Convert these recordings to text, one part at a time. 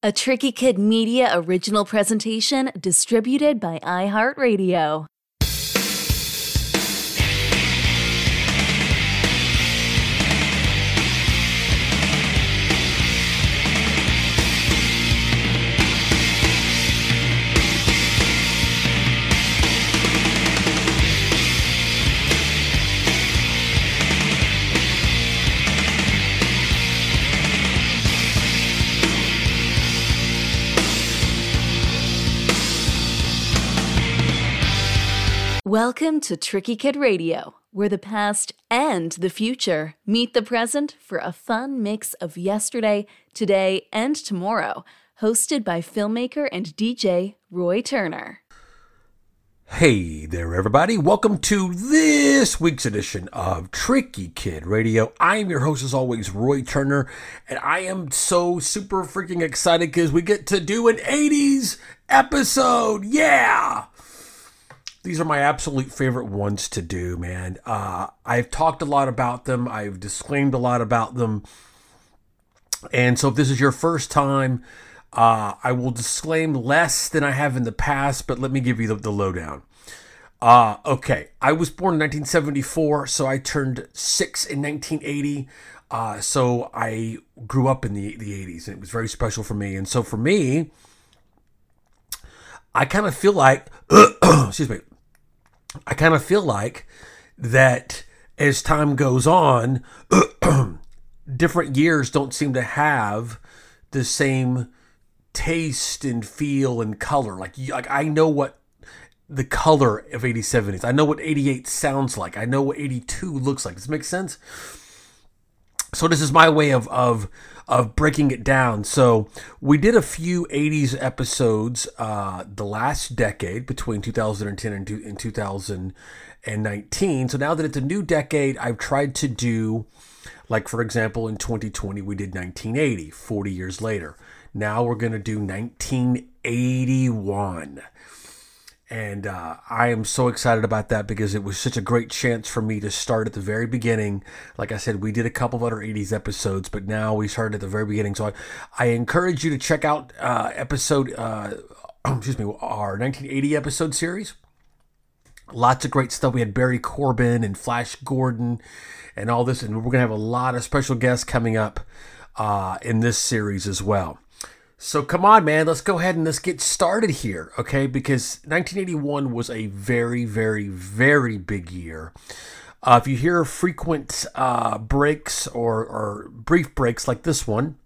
A Tricky Kid Media original presentation distributed by iHeartRadio. Welcome to Tricky Kid Radio, where the past and the future meet the present for a fun mix of yesterday, today, and tomorrow. Hosted by filmmaker and DJ Roy Turner. Hey there, everybody. Welcome to this week's edition of Tricky Kid Radio. I am your host, as always, Roy Turner, and I am so super freaking excited because we get to do an 80s episode. Yeah! These are my absolute favorite ones to do, man. Uh, I've talked a lot about them, I've disclaimed a lot about them. And so, if this is your first time, uh, I will disclaim less than I have in the past, but let me give you the, the lowdown. Uh, okay, I was born in 1974, so I turned six in 1980. Uh, so I grew up in the, the 80s, and it was very special for me. And so for me, I kind of feel like, excuse me, I kind of feel like that as time goes on, different years don't seem to have the same taste and feel and color. Like, like I know what the color of 87 is. I know what 88 sounds like. I know what 82 looks like. Does this make sense? So this is my way of of of breaking it down. So we did a few 80s episodes uh, the last decade between 2010 and, and 2019. So now that it's a new decade, I've tried to do like for example in 2020 we did 1980, 40 years later. Now we're going to do 1981. And uh, I am so excited about that because it was such a great chance for me to start at the very beginning. Like I said, we did a couple of other 80s episodes, but now we started at the very beginning. So I, I encourage you to check out uh, episode, uh, excuse me, our 1980 episode series. Lots of great stuff. We had Barry Corbin and Flash Gordon and all this. And we're going to have a lot of special guests coming up uh, in this series as well. So come on, man, let's go ahead and let's get started here, okay? Because 1981 was a very, very, very big year. Uh, if you hear frequent uh, breaks or, or brief breaks like this one,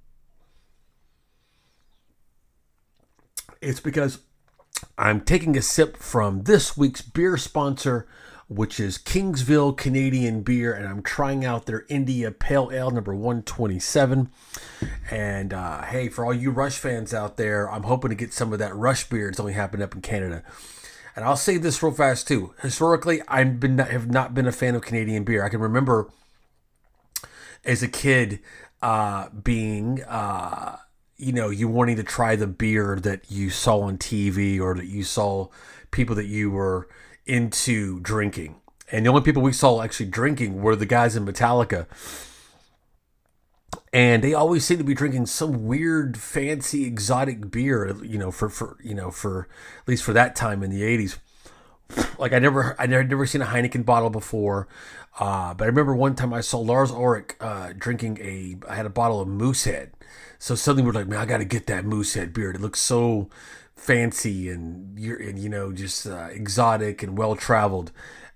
it's because I'm taking a sip from this week's beer sponsor, which is Kingsville Canadian Beer, and I'm trying out their India Pale Ale number 127. And uh, hey, for all you Rush fans out there, I'm hoping to get some of that Rush beer. It's only happened up in Canada. And I'll say this real fast too. Historically, I have not been a fan of Canadian beer. I can remember as a kid uh, being, uh, you know, you wanting to try the beer that you saw on TV or that you saw people that you were into drinking. And the only people we saw actually drinking were the guys in Metallica. And they always seem to be drinking some weird, fancy, exotic beer, you know, for, for you know, for at least for that time in the 80s. Like I never, I never, never seen a Heineken bottle before, uh, but I remember one time I saw Lars Ulrich uh, drinking a. I had a bottle of Moosehead, so suddenly we're like, man, I got to get that Moosehead beer. It looks so fancy and you're and you know just uh, exotic and well traveled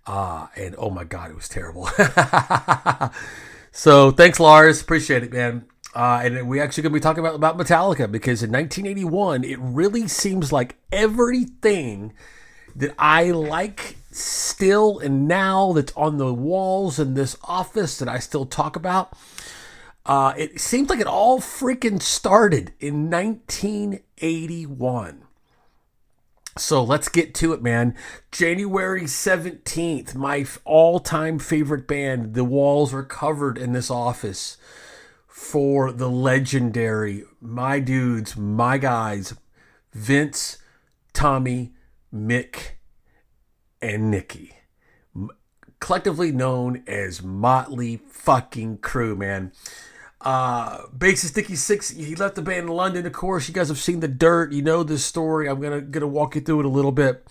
uh and oh my god it was terrible so thanks lars appreciate it man uh, and we actually going to be talking about, about Metallica because in 1981, it really seems like everything that I like still and now that's on the walls in this office that I still talk about. Uh, it seems like it all freaking started in 1981. So let's get to it, man. January 17th, my all time favorite band. The walls are covered in this office for the legendary, my dudes, my guys, Vince, Tommy, Mick, and Nikki. Collectively known as Motley fucking Crue, man. Uh, bassist Nikki Sixx, he left the band in London, of course. You guys have seen the dirt. You know this story. I'm gonna gonna walk you through it a little bit.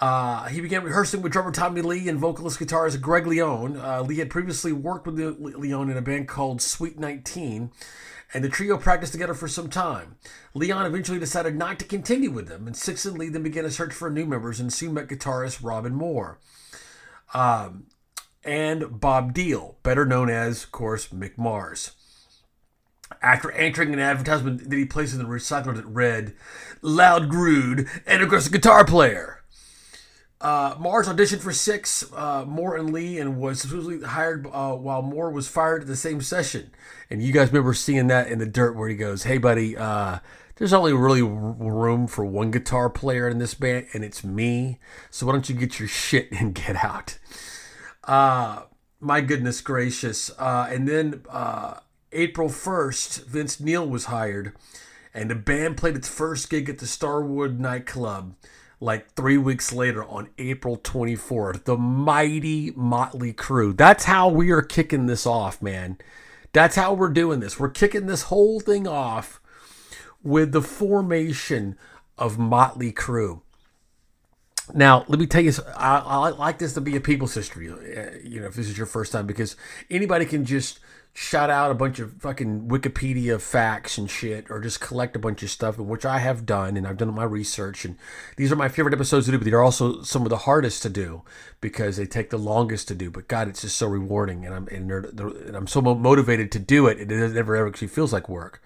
Uh, he began rehearsing with drummer Tommy Lee and vocalist guitarist Greg Leone. Uh, Lee had previously worked with Leone in a band called Sweet 19, and the trio practiced together for some time. Leone eventually decided not to continue with them, and Sixx and Lee then began a search for new members and soon met guitarist Robin Moore. Um, and Bob Deal, better known as, of course, Mick Mars. After entering an advertisement that he placed in the recycler that read, Loud Grude and aggressive guitar player. Uh, Mars auditioned for Sixx, uh, Moore and Lee, and was supposedly hired uh, while Moore was fired at the same session. And you guys remember seeing that in the dirt where he goes, "Hey, buddy, uh, there's only really room for one guitar player in this band, and it's me. So why don't you get your shit and get out?" Uh, my goodness gracious! Uh, and then uh, April 1st, Vince Neil was hired, and the band played its first gig at the Starwood nightclub like three weeks later on April 24th. The mighty Motley Crue. That's how we are kicking this off, man. That's how we're doing this. We're kicking this whole thing off with the formation of Motley Crue. Now, let me tell you, I, I like this to be a people's history, uh, you know, if this is your first time, because anybody can just shout out a bunch of fucking Wikipedia facts and shit, or just collect a bunch of stuff, which I have done, and I've done my research. And these are my favorite episodes to do, but they're also some of the hardest to do because they take the longest to do. But God, it's just so rewarding, and I'm and, they're, they're, and I'm so motivated to do it. It never ever actually feels like work.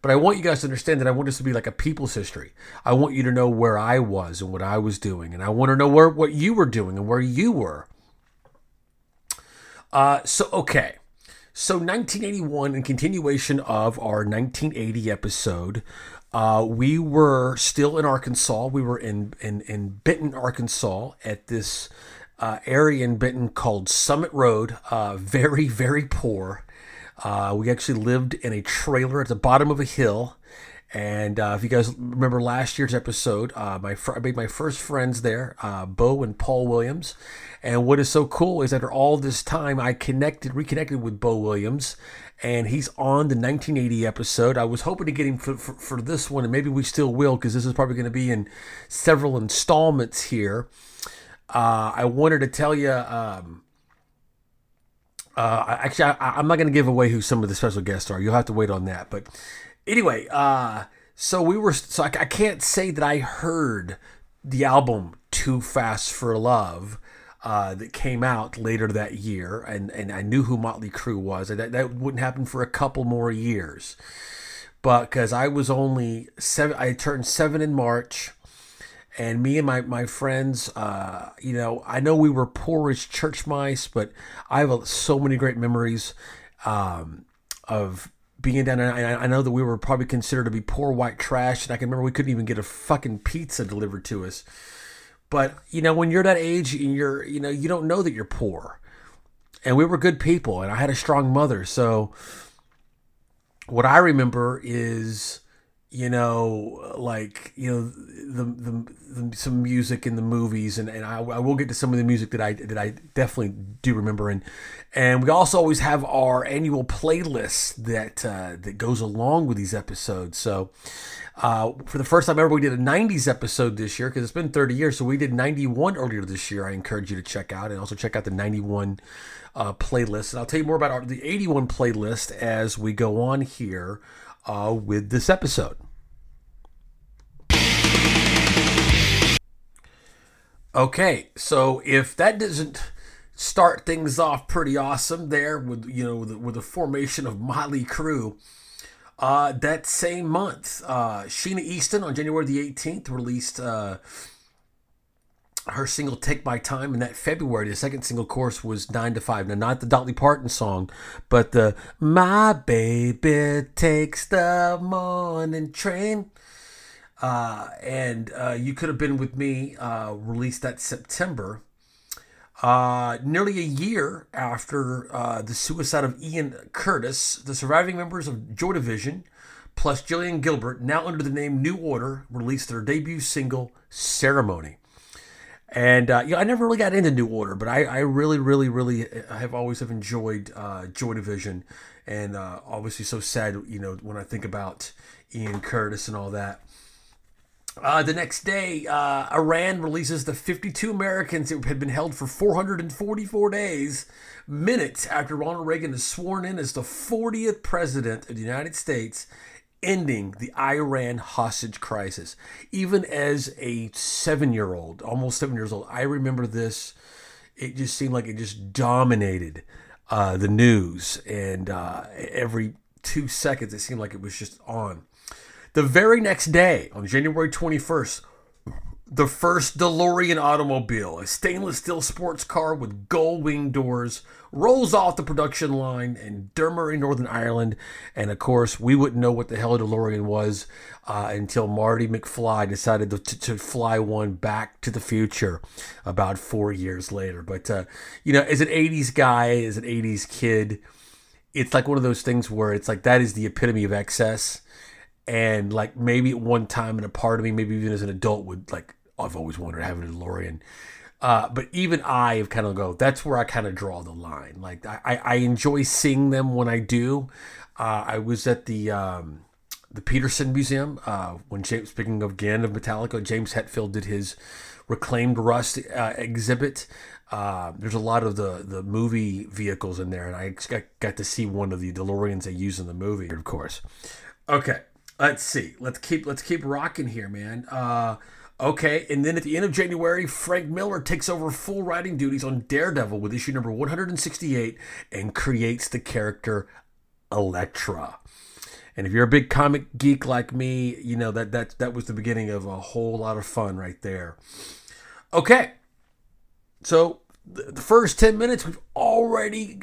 But I want you guys to understand that I want this to be like a people's history. I want you to know where I was and what I was doing, and I want to know where what you were doing and where you were. Uh, so okay. So 1981, in continuation of our 1980 episode, uh, we were still in Arkansas. We were in in, in Benton, Arkansas, at this uh, area in Benton called Summit Road. Uh, very very poor. Uh, we actually lived in a trailer at the bottom of a hill. And uh, if you guys remember last year's episode, uh, my fr- I made my first friends there, uh, Bo and Paul Williams. And what is so cool is after all this time, I connected, reconnected with Bo Williams, and he's on the 1980 episode. I was hoping to get him for, for, for this one, and maybe we still will because this is probably going to be in several installments here. Uh, I wanted to tell you. Um, uh, actually, I, am not going to give away who some of the special guests are. You'll have to wait on that. But anyway, uh, so we were. So I, I can't say that I heard the album "Too Fast for Love." Uh, that came out later that year, and, and I knew who Motley Crue was. That that wouldn't happen for a couple more years, but because I was only seven, I turned seven in March, and me and my my friends, uh, you know, I know we were poor as church mice, but I have so many great memories um, of being down there, I, I know that we were probably considered to be poor white trash, and I can remember we couldn't even get a fucking pizza delivered to us. But you know, when you're that age, and you're you know you don't know that you're poor, and we were good people, and I had a strong mother. So what I remember is you know, like you know, the, the, the, some music in the movies, and, and I, I will get to some of the music that I that I definitely do remember, and and we also always have our annual playlist that uh, that goes along with these episodes. So, uh, for the first time ever, we did a '90s episode this year because it's been 30 years. So we did '91 earlier this year. I encourage you to check out, and also check out the '91 uh, playlist. And I'll tell you more about our, the '81 playlist as we go on here uh, with this episode. Okay, so if that doesn't start things off pretty awesome there with you know with, with the formation of Motley Crue, uh, that same month, uh, Sheena Easton on January the 18th released uh, her single "Take My Time," in that February the second single course was "Nine to 5. Now, not the Dolly Parton song, but the "My Baby Takes the Morning Train." Uh, and uh, you could have been with me. Uh, released that September, uh, nearly a year after uh, the suicide of Ian Curtis. The surviving members of Joy Division, plus Gillian Gilbert, now under the name New Order, released their debut single "Ceremony." And uh, I never really got into New Order, but I, I really, really, really have always have enjoyed Joy Division and uh, obviously so sad. You know, when I think about Ian Curtis and all that. Uh, the next day, uh, Iran releases the 52 Americans that had been held for 444 days, minutes after Ronald Reagan is sworn in as the 40th president of the United States, ending the Iran hostage crisis. Even as a seven year old, almost seven years old, I remember this. It just seemed like it just dominated uh, the news, and uh, every two seconds, it seemed like it was just on. The very next day, on January 21st, the first DeLorean automobile, a stainless steel sports car with gull wing doors, rolls off the production line in Dunmurry, Northern Ireland. And of course, we wouldn't know what the hell a DeLorean was uh, until Marty McFly decided to, to, fly one back to the future about four years later. But, uh, you know, as an 80s guy, as an 80s kid, it's like one of those things where it's like that is the epitome of excess and like maybe at one time in a part of me maybe even as an adult would like I've always wanted to have a DeLorean. Uh, but even I have kind of go, that's where I kind of draw the line. Like I, I enjoy seeing them when I do. Uh, I was at the um, the Petersen Museum uh, when James, speaking of again of Metallica, James Hetfield did his reclaimed rust uh, exhibit. Uh, there's a lot of the the movie vehicles in there, and I got, got to see one of the DeLoreans they use in the movie, of course. Okay, let's see. Let's keep let's keep rocking here, man. Okay, and then at the end of January, Frank Miller takes over full writing duties on Daredevil with issue number 168 and creates the character Elektra. And if you're a big comic geek like me, you know that that that was the beginning of a whole lot of fun right there. Okay, so the first 10 minutes we've already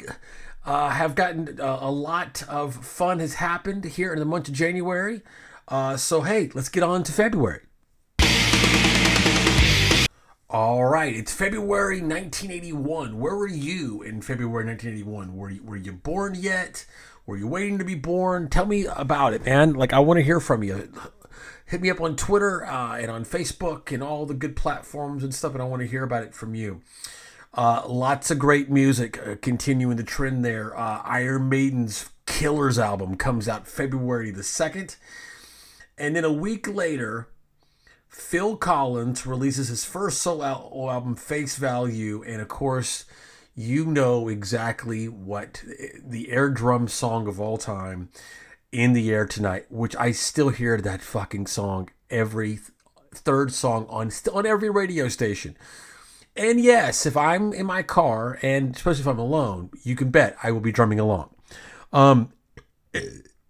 uh, have gotten uh, a lot of fun has happened here in the month of January. Uh, so hey, let's get on to February. All right, it's February 1981. Where were you in February 1981? Were you, were you born yet? Were you waiting to be born? Tell me about it, man. Like, I want to hear from you. Hit me up on Twitter uh, and on Facebook and all the good platforms and stuff, and I want to hear about it from you. Uh, lots of great music uh, continuing the trend there. Uh, Iron Maiden's Killers album comes out February the 2nd. And then a week later, Phil Collins releases his first solo album, Face Value, and of course, you know exactly what the air drum song of all time, "In the Air Tonight," which I still hear that fucking song every third song on on every radio station. And yes, if I'm in my car, and especially if I'm alone, you can bet I will be drumming along. Um,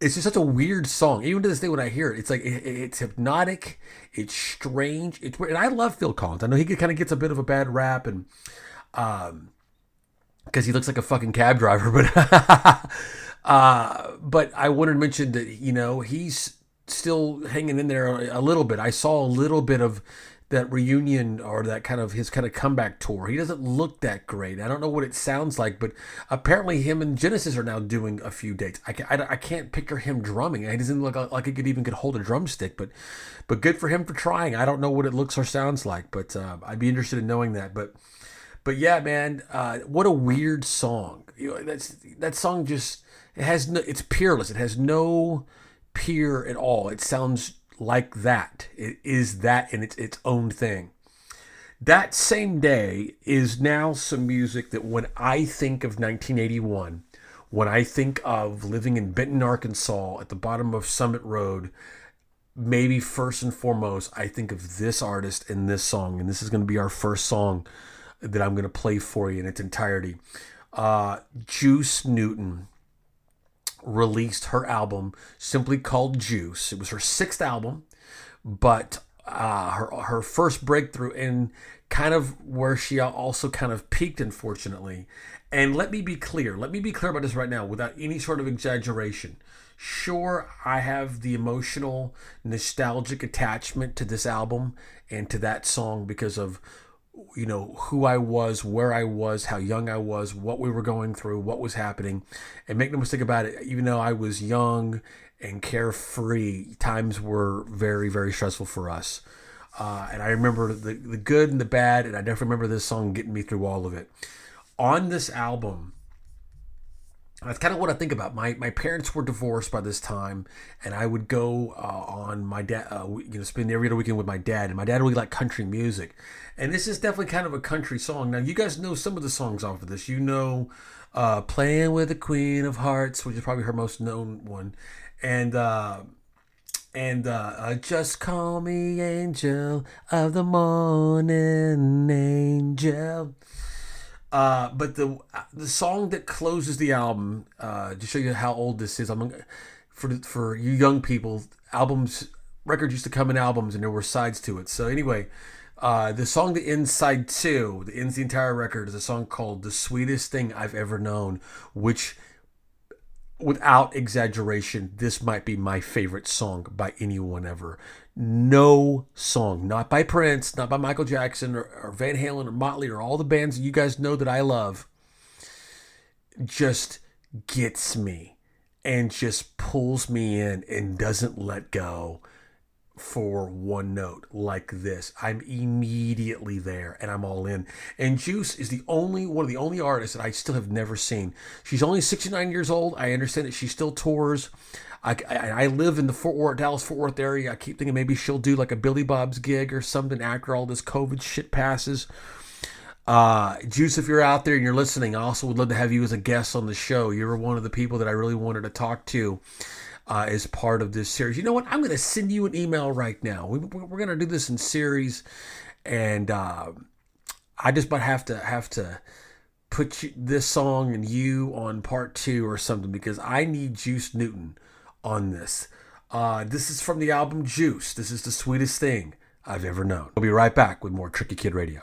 it's just such a weird song. Even to this day, when I hear it, it's like it, it's hypnotic, it's strange, it's weird. And I love Phil Collins. I know he kind of gets a bit of a bad rap, and um, because he looks like a fucking cab driver. But uh, but I wanted to mention that you know he's still hanging in there a little bit. I saw a little bit of that reunion or that kind of his kind of comeback tour. He doesn't look that great. I don't know what it sounds like, but apparently him and Genesis are now doing a few dates. I, I, I can't picture him drumming. He doesn't look like he could even get hold a drumstick, but but good for him for trying. I don't know what it looks or sounds like, but uh, I'd be interested in knowing that. But but yeah, man, uh, what a weird song. You know, that's that song just it has no. It's peerless. It has no peer at all. It sounds like that. It is that in its its own thing. That same day is now some music that when I think of 1981, when I think of living in Benton, Arkansas at the bottom of Summit Road, maybe first and foremost, I think of this artist and this song. And this is going to be our first song that I'm going to play for you in its entirety. Uh, Juice Newton released her album simply called Juice. It was her sixth album, but uh, her her first breakthrough and kind of where she also kind of peaked, unfortunately. And let me be clear. Let me be clear about this right now, without any sort of exaggeration. Sure, I have the emotional, nostalgic attachment to this album and to that song because of you know who I was, where I was, how young I was, what we were going through, what was happening, and make no mistake about it. Even though I was young and carefree, times were very very stressful for us. Uh, and I remember the the good and the bad, and I definitely remember this song getting me through all of it. On this album, that's kind of what I think about. My my parents were divorced by this time, and I would go uh, on my dad, uh, you know, spend every other weekend with my dad, and my dad really liked country music, and this is definitely kind of a country song. Now, you guys know some of the songs off of this. You know, uh, "Playing with the Queen of Hearts," which is probably her most known one, and uh, and uh, uh, just call me Angel of the Morning Angel. Uh, but the the song that closes the album, uh, to show you how old this is, I'm for for you young people, albums records used to come in albums, and there were sides to it. So anyway, uh, the song that ends side two, that ends the entire record, is a song called "The Sweetest Thing I've Ever Known," which without exaggeration, this might be my favorite song by anyone ever. No song, not by Prince, not by Michael Jackson or, or, Van Halen or Motley or all the bands you guys know that I love, just gets me and just pulls me in and doesn't let go for one note like this. I'm immediately there and I'm all in. And Juice is the only one of the only artists that I still have never seen. She's only 69 years old. I understand that she still tours. I, I, live in the Fort Worth, Dallas Fort Worth area. I keep thinking maybe she'll do like a Billy Bob's gig or something after all this COVID shit passes. Uh, Juice, if you're out there and you're listening, I also would love to have you as a guest on the show. You're one of the people that I really wanted to talk to uh, as part of this series. You know what? I'm going to send you an email right now. We, are going to do this in series, and uh, I just might have to have to put you, this song and you on part two or something because I need Juice Newton on this. Uh, this is from the album Juice. This is the sweetest thing I've ever known. We'll be right back with more Tricky Kid Radio.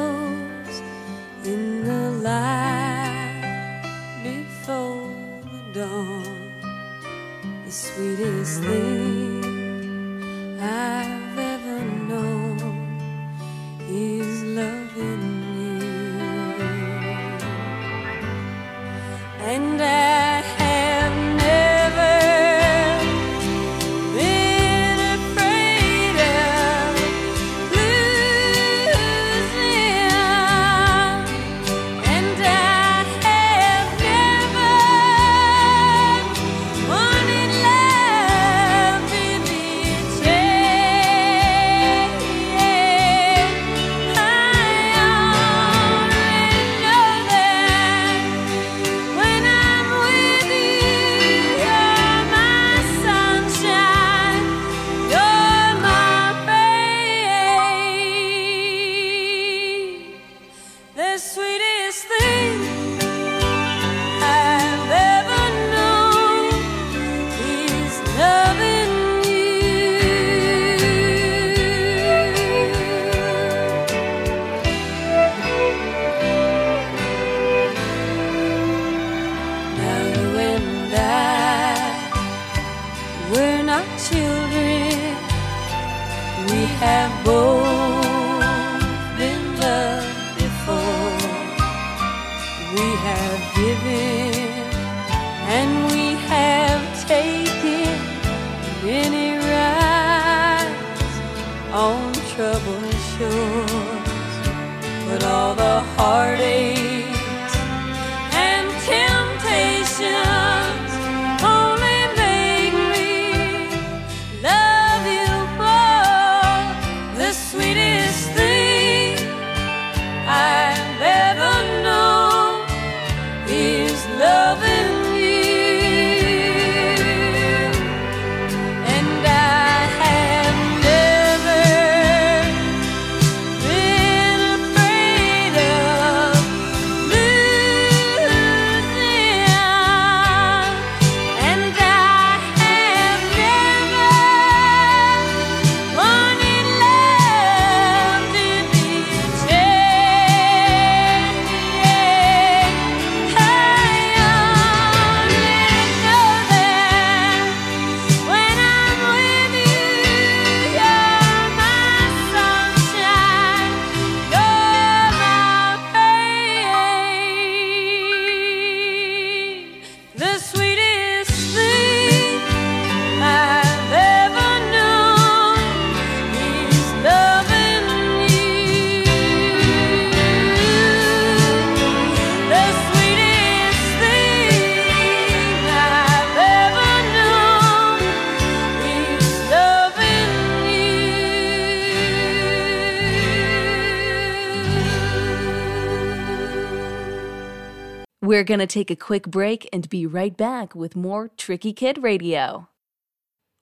We're going to take a quick break and be right back with more Tricky Kid Radio.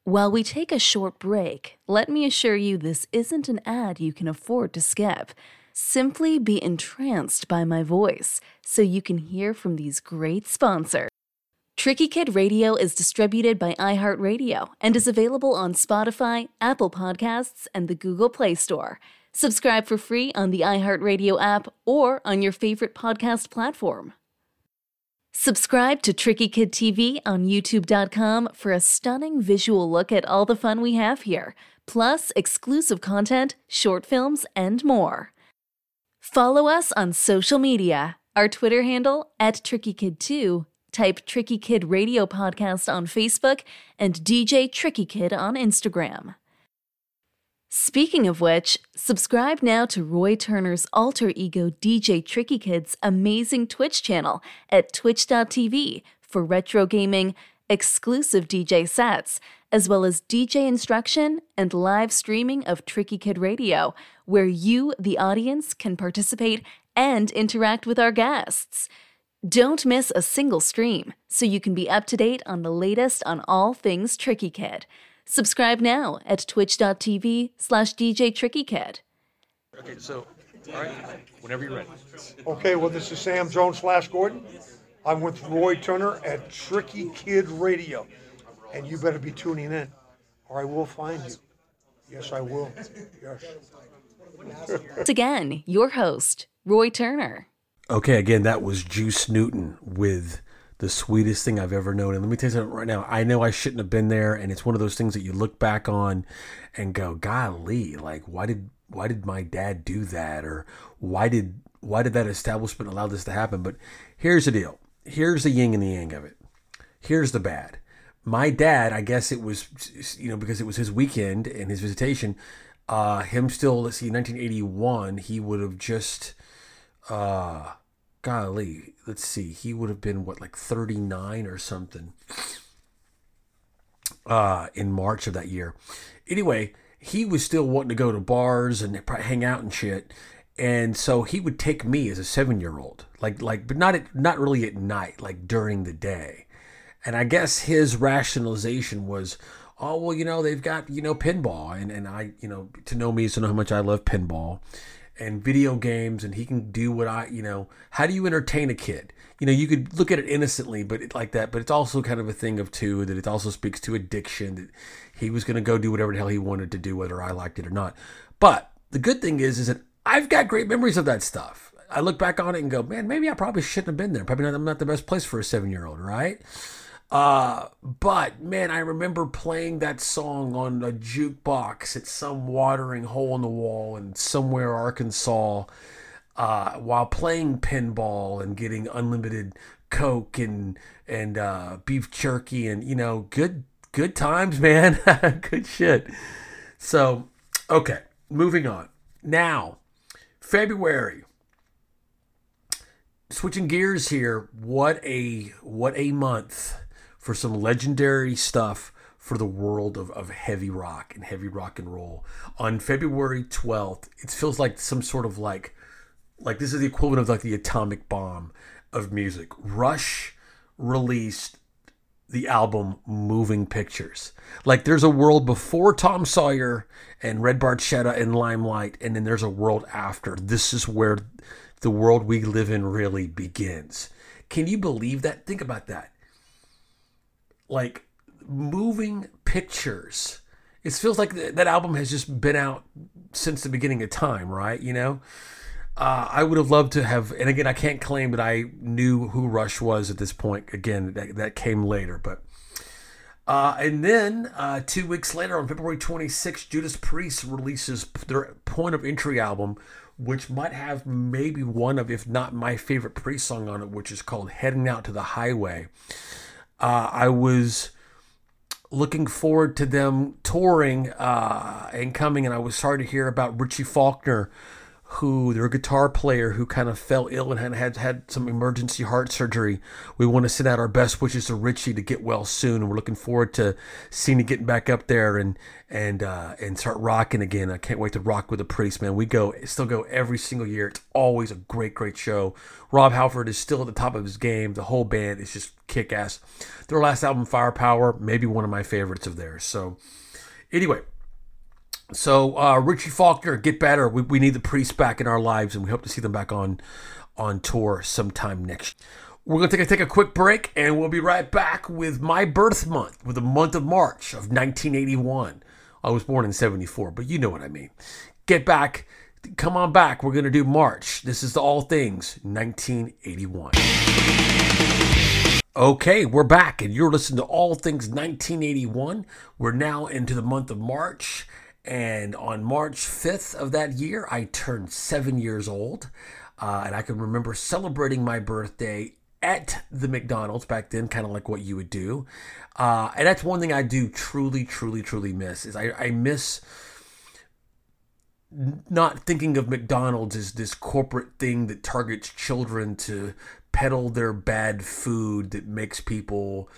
While we take a short break, let me assure you this isn't an ad you can afford to skip. Simply be entranced by my voice so you can hear from these great sponsors. Tricky Kid Radio is distributed by iHeartRadio and is available on Spotify, Apple Podcasts, and the Google Play Store. Subscribe for free on the iHeartRadio app or on your favorite podcast platform. Subscribe to Tricky Kid TV on YouTube.com for a stunning visual look at all the fun we have here, plus exclusive content, short films, and more. Follow us on social media. Our Twitter handle at Tricky Kid 2 Type Tricky Kid Radio Podcast on Facebook and DJ Tricky Kid on Instagram. Speaking of which, subscribe now to Roy Turner's alter ego DJ Tricky Kid's amazing Twitch channel at twitch.tv for retro gaming, exclusive DJ sets, as well as DJ instruction and live streaming of Tricky Kid Radio, where you, the audience, can participate and interact with our guests. Don't miss a single stream so you can be up to date on the latest on all things Tricky Kid. Subscribe now at twitch.tv slash DJ Tricky Kid. Okay, so, all right, whenever you're ready. Okay, well, this is Sam Jones slash Gordon. I'm with Roy Turner at Tricky Kid Radio. And you better be tuning in, or I will find you. Yes, I will. Yes. Once again, your host, Roy Turner. Okay, again, that was Juice Newton with the sweetest thing I've ever known. And let me tell you something right now. I know I shouldn't have been there, and it's one of those things that you look back on and go, "Golly, like why did why did my dad do that?" Or why did why did that establishment allow this to happen? But here's the deal. Here's the yin and the yang of it. Here's the bad. My dad, I guess it was, you know, because it was his weekend and his visitation. Uh, him still, let's see, 1981, he would have just, uh, golly, let's see, he would have been what, like 39 or something uh, in March of that year. Anyway, he was still wanting to go to bars and hang out and shit. And so he would take me as a seven year old, like, like, but not at, not really at night, like during the day. And I guess his rationalization was, oh, well, you know, they've got, you know, pinball. And, and I, you know, to know me is to know how much I love pinball and video games and he can do what I, you know, how do you entertain a kid? You know, you could look at it innocently, but it, like that, but it's also kind of a thing of two that it also speaks to addiction that he was going to go do whatever the hell he wanted to do, whether I liked it or not. But the good thing is, is that I've got great memories of that stuff. I look back on it and go, man, maybe I probably shouldn't have been there. Probably not, I'm not the best place for a seven year old, right? Uh, but man, I remember playing that song on a jukebox at some watering hole in the wall in somewhere Arkansas, uh, while playing pinball and getting unlimited Coke and and uh, beef jerky and you know good good times, man, good shit. So, okay, moving on. Now, February. Switching gears here. What a what a month for some legendary stuff for the world of, of heavy rock and heavy rock and roll. On February 12th, it feels like some sort of like, like this is the equivalent of like the atomic bomb of music. Rush released the album Moving Pictures. Like there's a world before Tom Sawyer and Red Barchetta and Limelight, and then there's a world after. This is where the world we live in really begins. Can you believe that? Think about that like moving pictures. It feels like that album has just been out since the beginning of time, right? You know, uh, I would have loved to have, and again, I can't claim that I knew who Rush was at this point. Again, that, that came later, but. Uh, and then uh, two weeks later, on February 26th, Judas Priest releases their Point of Entry album, which might have maybe one of, if not my favorite Priest song on it, which is called Heading Out to the Highway. Uh, I was looking forward to them touring uh, and coming, and I was sorry to hear about Richie Faulkner, who they're a guitar player who kind of fell ill and had had, had some emergency heart surgery. We want to send out our best wishes to Richie to get well soon, we're looking forward to seeing it getting back up there and and uh, and start rocking again. I can't wait to rock with the priest, man. We go still go every single year. It's always a great, great show. Rob Halford is still at the top of his game. The whole band is just kick ass. Their last album, Firepower, maybe one of my favorites of theirs. So anyway, so uh, Richie Faulkner, get better. We, we need the priests back in our lives, and we hope to see them back on on tour sometime next. We're gonna take a, take a quick break, and we'll be right back with my birth month, with the month of March of 1981. I was born in '74, but you know what I mean. Get back, come on back. We're gonna do March. This is the All Things 1981. Okay, we're back, and you're listening to All Things 1981. We're now into the month of March. And on March 5th of that year, I turned seven years old. Uh, and I can remember celebrating my birthday at the McDonald's back then, kind of like what you would do. Uh, and that's one thing I do truly, truly, truly miss is I, I miss not thinking of McDonald's as this corporate thing that targets children to peddle their bad food that makes people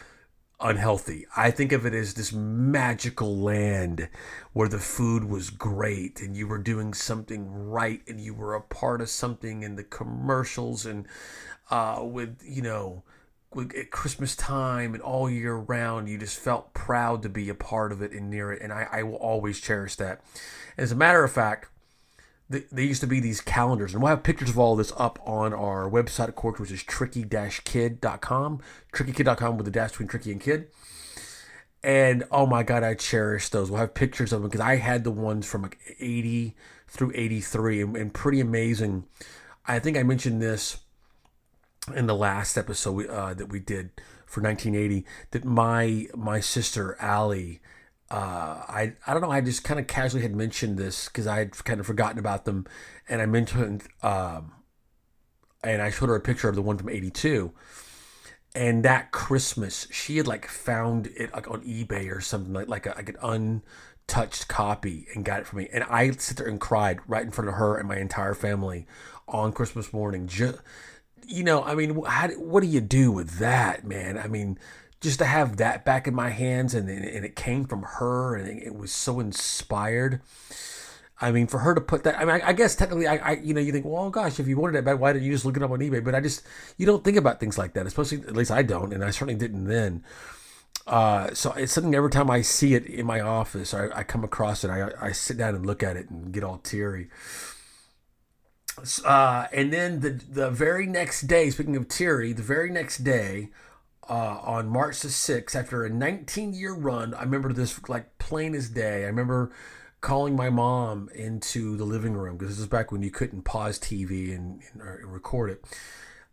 unhealthy. I think of it as this magical land where the food was great and you were doing something right and you were a part of something in the commercials and uh, with, you know, at Christmas time and all year round, you just felt proud to be a part of it and near it. And I, I will always cherish that. As a matter of fact, there used to be these calendars, and we'll have pictures of all this up on our website, of course, which is tricky-kid.com, trickykid.com with the dash between tricky and kid. And oh my God, I cherish those. We'll have pictures of them because I had the ones from like 80 through 83 and, and pretty amazing. I think I mentioned this in the last episode uh, that we did for 1980 that my my sister Allie uh, I I don't know. I just kind of casually had mentioned this because I had kind of forgotten about them, and I mentioned, um, and I showed her a picture of the one from '82, and that Christmas she had like found it like on eBay or something like like, a, like an untouched copy and got it for me, and I sit there and cried right in front of her and my entire family on Christmas morning. Just you know, I mean, how, what do you do with that, man? I mean just to have that back in my hands and, and it came from her and it was so inspired. I mean, for her to put that, I mean, I, I guess technically, I, I, you know, you think, well, gosh, if you wanted it bad, why didn't you just look it up on eBay? But I just, you don't think about things like that, especially, at least I don't, and I certainly didn't then. Uh, so it's something every time I see it in my office, I, I come across it, I, I sit down and look at it and get all teary. Uh, and then the the very next day, speaking of teary, the very next day, uh, on March the 6th after a 19 year run. I remember this like plain as day. I remember calling my mom into the living room because this is back when you couldn't pause TV and, and record it.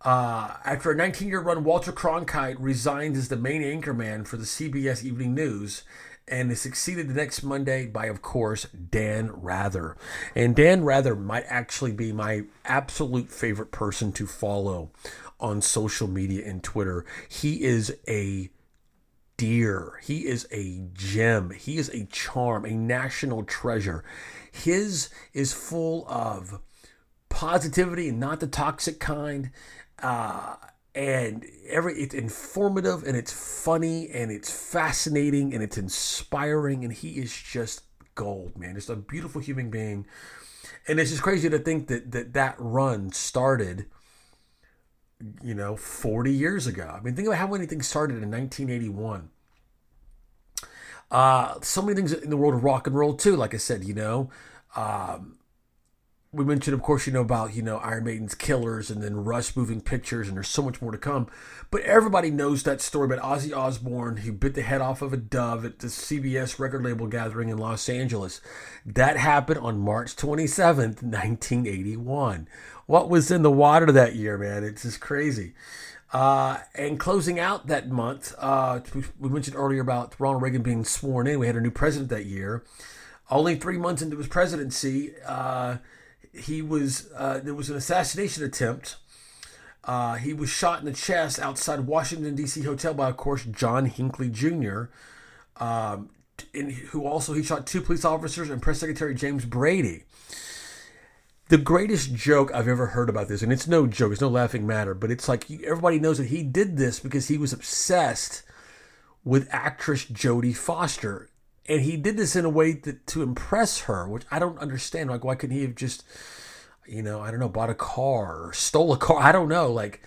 Uh, after a 19 year run, Walter Cronkite resigned as the main anchorman for the CBS Evening News and is succeeded the next Monday by, of course, Dan Rather. And Dan Rather might actually be my absolute favorite person to follow on social media and Twitter. He is a deer. He is a gem. He is a charm, a national treasure. His is full of positivity and not the toxic kind. Uh, and every it's informative and it's funny and it's fascinating and it's inspiring and he is just gold, man. It's a beautiful human being. And it's just crazy to think that that, that run started you know, 40 years ago. I mean, think about how many things started in 1981. Uh, so many things in the world of rock and roll too. Like I said, you know, um, we mentioned, of course, you know about you know Iron Maiden's Killers and then Rush moving pictures, and there's so much more to come. But everybody knows that story about Ozzy Osbourne who bit the head off of a dove at the CBS record label gathering in Los Angeles. That happened on March 27th, 1981 what was in the water that year, man. It's just crazy. Uh, and closing out that month, uh, we mentioned earlier about Ronald Reagan being sworn in. We had a new president that year. Only three months into his presidency, uh, he was uh, there was an assassination attempt. Uh, he was shot in the chest outside Washington D.C. hotel by, of course, John Hinckley Jr. Um, in, who also he shot two police officers and press secretary James Brady the greatest joke I've ever heard about this, and it's no joke, it's no laughing matter, but it's like everybody knows that he did this because he was obsessed with actress Jodie Foster. And he did this in a way that, to impress her, which I don't understand. Like, why couldn't he have just, you know, I don't know, bought a car or stole a car? I don't know. Like,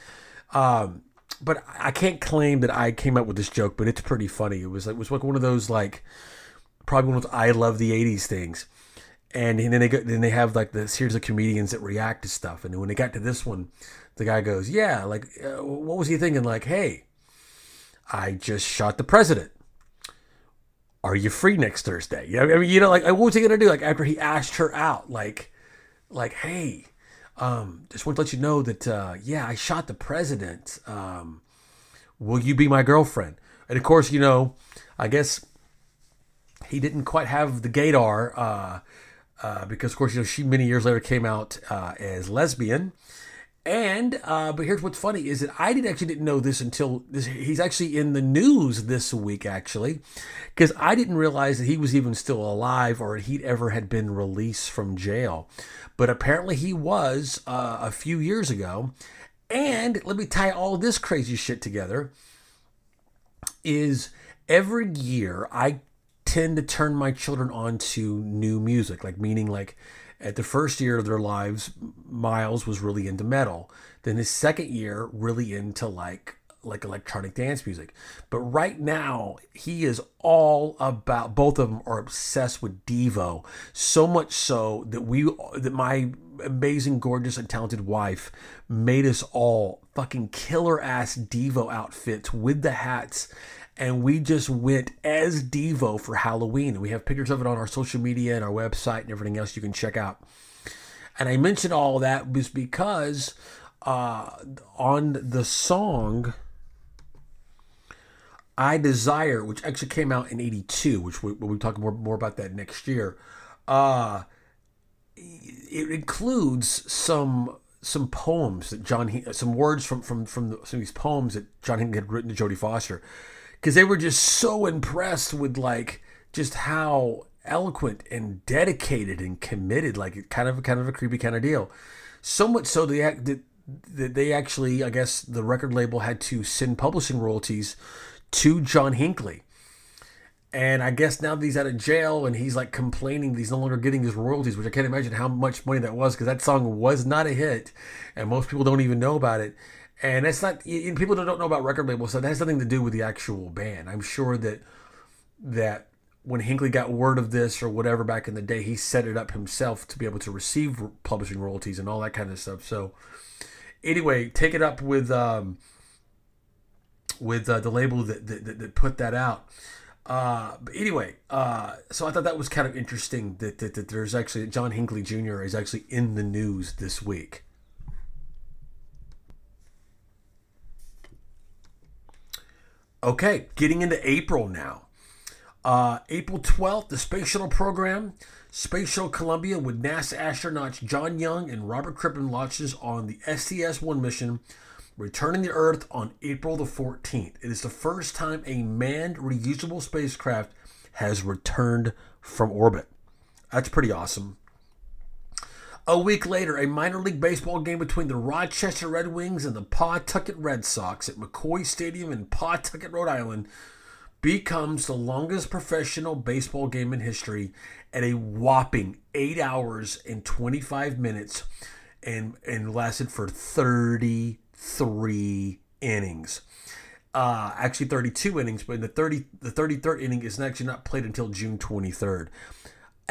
um, but I can't claim that I came up with this joke, but it's pretty funny. It was like, it was like one of those, like, probably one of those I love the 80s things and, and then they go, then they have like the series of comedians that react to stuff. And when they got to this one, the guy goes, "Yeah, like uh, what was he thinking? Like, hey, I just shot the president. Are you free next Thursday? You know, I mean, you know, like what was he gonna do? Like after he asked her out, like, like, hey, um, just want to let you know that, uh, yeah, I shot the president. Um, will you be my girlfriend? And of course, you know, I guess he didn't quite have the gaydar. Uh, uh, because of course you know she many years later came out uh, as lesbian. And uh, but here's what's funny is that I didn't actually didn't know this until this, he's actually in the news this week actually, because I didn't realize that he was even still alive or he'd ever had been released from jail, but apparently he was uh, a few years ago. And let me tie all this crazy shit together. Is every year I tend to turn my children on to new music, like meaning like at the first year of their lives, Miles was really into metal. Then his second year, really into like like electronic dance music. But right now, he is all about both of them are obsessed with Devo. So much so that we that my amazing, gorgeous, and talented wife made us all fucking killer ass Devo outfits with the hats and we just went as Devo for Halloween. We have pictures of it on our social media and our website and everything else you can check out. And I mentioned all that was because uh, on the song I Desire, which actually came out in 82, which we, we'll talk more, more about that next year, uh, it includes some some poems that John, some words from from from the, some of these poems that John Hinckley had written to Jodie Foster because they were just so impressed with like just how eloquent and dedicated and committed, like kind of kind of a creepy kind of deal. So much so that they actually, I guess, the record label had to send publishing royalties to John Hinckley. And I guess now that he's out of jail and he's like complaining that he's no longer getting his royalties, which I can't imagine how much money that was because that song was not a hit and most people don't even know about it and that's not people don't know about record labels, so that has nothing to do with the actual band. I'm sure that that when Hinckley got word of this or whatever back in the day, he set it up himself to be able to receive publishing royalties and all that kind of stuff. So anyway, take it up with um, with uh, the label that, that, that put that out. Uh, but anyway, uh, so I thought that was kind of interesting that, that, that there's actually John Hinckley Jr. is actually in the news this week. Okay, getting into April now. Uh, April 12th, the Space Shuttle program, Space Shuttle Columbia with NASA astronauts John Young and Robert Crippen launches on the STS 1 mission, returning to Earth on April the 14th. It is the first time a manned reusable spacecraft has returned from orbit. That's pretty awesome. A week later, a minor league baseball game between the Rochester Red Wings and the Pawtucket Red Sox at McCoy Stadium in Pawtucket, Rhode Island, becomes the longest professional baseball game in history at a whopping 8 hours and 25 minutes and, and lasted for 33 innings. Uh, actually 32 innings, but in the 30 the 33rd inning is actually not played until June 23rd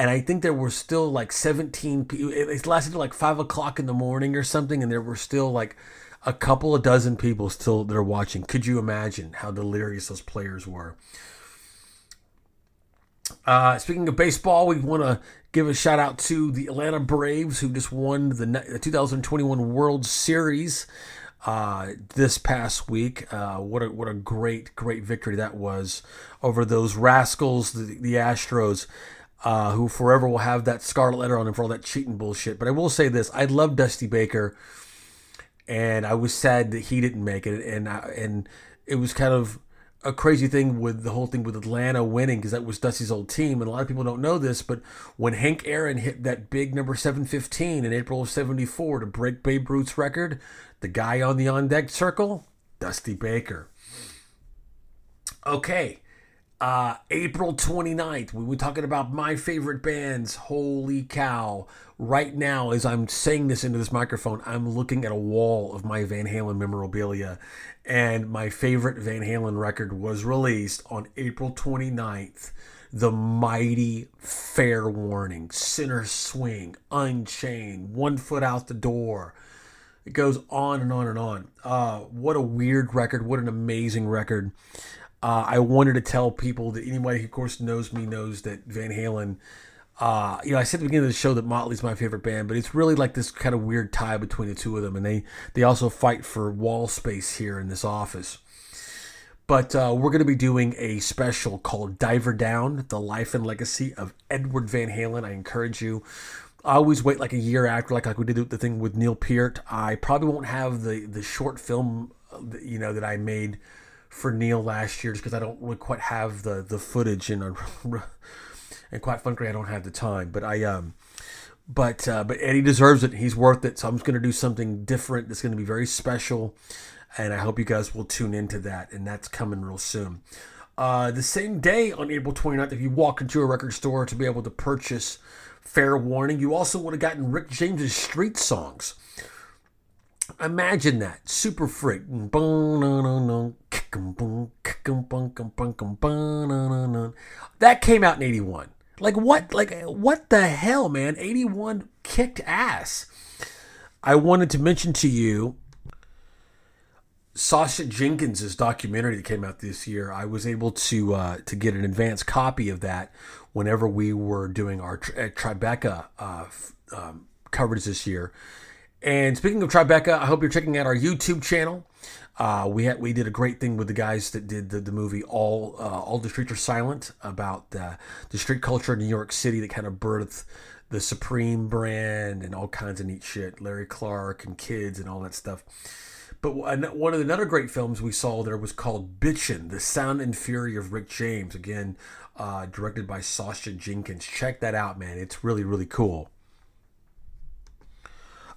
and I think there were still like 17 people. It lasted like five o'clock in the morning or something, and there were still like a couple of dozen people still that are watching. Could you imagine how delirious those players were? Uh, speaking of baseball, we want to give a shout out to the Atlanta Braves who just won the 2021 World Series uh, this past week. Uh, what a what a great great victory that was over those rascals, the, the Astros uh, who forever will have that scarlet letter on him for all that cheating bullshit. But I will say this: I love Dusty Baker, and I was sad that he didn't make it, and I, and it was kind of a crazy thing with the whole thing with Atlanta winning because that was Dusty's old team, and a lot of people don't know this, but when Hank Aaron hit that big number 715 in April of 74 to break Babe Ruth's record, the guy on the on deck circle, Dusty Baker. Okay, uh, April 29th, we were talking about my favorite bands. Holy cow. Right now, as I'm saying this into this microphone, I'm looking at a wall of my Van Halen memorabilia. And my favorite Van Halen record was released on April 29th. The mighty Fair Warning, Sinner's Swing, Unchained, One Foot Out the Door. It goes on and on and on. Uh, what a weird record. What an amazing record. Uh, I wanted to tell people that anybody who, of course, knows me knows that Van Halen. Uh, you know, I said at the beginning of the show that Motley's my favorite band, but it's really like this kind of weird tie between the two of them, and they they also fight for wall space here in this office. But uh, we're going to be doing a special called Diver Down: The Life and Legacy of Edward Van Halen. I encourage you. I always wait like a year after, like like we did the thing with Neil Peart. I probably won't have the the short film, uh, you know, that I made for Neil last year just because I don't really quite have the the footage and and quite frankly I don't have the time. But I um but uh, but Eddie deserves it. He's worth it. So I'm just going to do something different. That's going to be very special, and I hope you guys will tune into that. And that's coming real soon. Uh, the same day on April 29th, if you walk into a record store to be able to purchase Fair Warning, you also would have gotten Rick James's Street Songs. Imagine that. Super freak. That came out in 81. Like what like what the hell, man? 81 kicked ass. I wanted to mention to you Sacha Jenkins' documentary that came out this year. I was able to uh, to get an advance copy of that whenever we were doing our Tribeca uh, um, coverage this year. And speaking of Tribeca, I hope you're checking out our YouTube channel. Uh, we had we did a great thing with the guys that did the, the movie All uh, All the Streets Are Silent about the street culture in New York City that kind of birthed the Supreme brand and all kinds of neat shit. Larry Clark and kids and all that stuff. But one of the other great films we saw there was called Bitchin', The Sound and Fury of Rick James. Again, uh, directed by Sacha Jenkins. Check that out, man. It's really, really cool.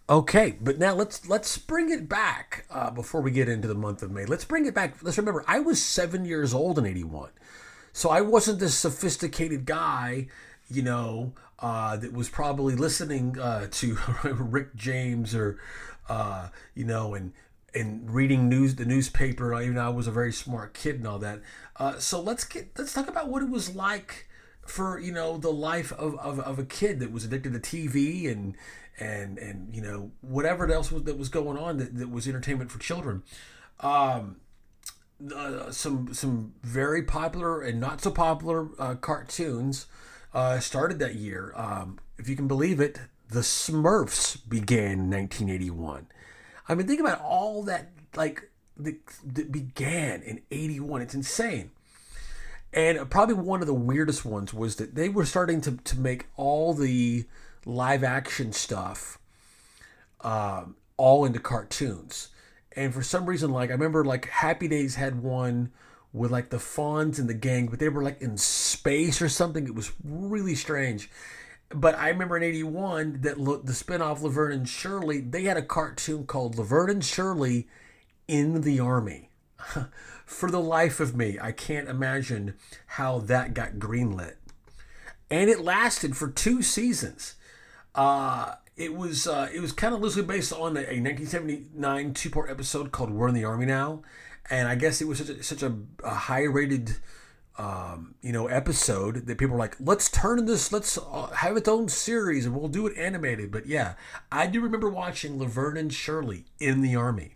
Okay, but now let's let's bring it back uh, before we get into the month of May. Let's bring it back. Let's remember, I was seven years old in '81, so I wasn't this sophisticated guy, you know, uh, that was probably listening uh, to Rick James or, uh, you know, and and reading news the newspaper. Even I was a very smart kid and all that. Uh, so let's get let's talk about what it was like for you know the life of, of, of a kid that was addicted to TV and and and you know whatever else was, that was going on that, that was entertainment for children. Um, uh, some some very popular and not so popular uh, cartoons uh, started that year. Um, if you can believe it, the Smurfs began in 1981. I mean, think about all that like that, that began in 81. It's insane. And probably one of the weirdest ones was that they were starting to, to make all the live action stuff um, all into cartoons. And for some reason, like I remember, like Happy Days had one with like the Fonz and the gang, but they were like in space or something. It was really strange. But I remember in '81 that look the spinoff Laverne and Shirley, they had a cartoon called Laverne and Shirley in the Army. for the life of me, I can't imagine how that got greenlit. And it lasted for two seasons. Uh, it was uh, it was kind of loosely based on a, a 1979 two part episode called "We're in the Army Now," and I guess it was such a, such a, a high rated um, you know episode that people were like, "Let's turn this, let's uh, have its own series, and we'll do it animated." But yeah, I do remember watching Laverne and Shirley in the Army.